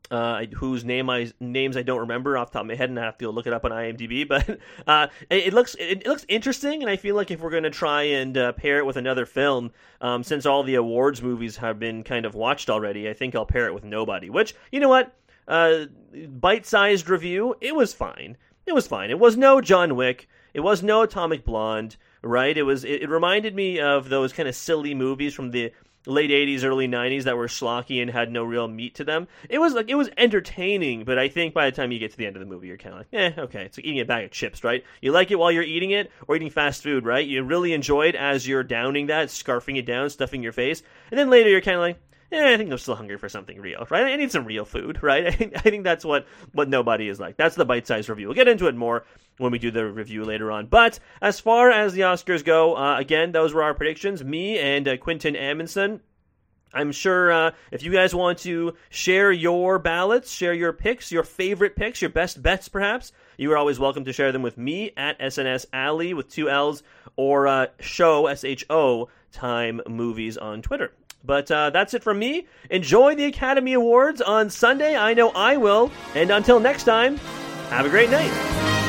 [SPEAKER 5] Uh, whose name I names I don't remember off the top of my head, and I have to look it up on IMDb. But uh, it, it, looks it, it, looks interesting, and I feel like if we're going to try and uh, pair it with another film, um, since all the awards movies have been kind of watched already, I think I'll pair it with Nobody. Which you know what, uh, bite-sized review, it was fine it was fine. It was no John Wick. It was no Atomic Blonde, right? It was. It, it reminded me of those kind of silly movies from the late 80s early 90s that were schlocky and had no real meat to them it was like it was entertaining but i think by the time you get to the end of the movie you're kind of like eh okay it's like eating a bag of chips right you like it while you're eating it or eating fast food right you really enjoy it as you're downing that scarfing it down stuffing your face and then later you're kind of like eh, I think I'm still hungry for something real, right? I need some real food, right? I think, I think that's what, what nobody is like. That's the bite sized review. We'll get into it more when we do the review later on. But as far as the Oscars go, uh, again, those were our predictions. Me and uh, Quinton Amundsen. I'm sure uh, if you guys want to share your ballots, share your picks, your favorite picks, your best bets, perhaps, you are always welcome to share them with me at SNS Alley with two L's or uh, show S H O time movies on Twitter. But uh, that's it from me. Enjoy the Academy Awards on Sunday. I know I will. And until next time, have a great night.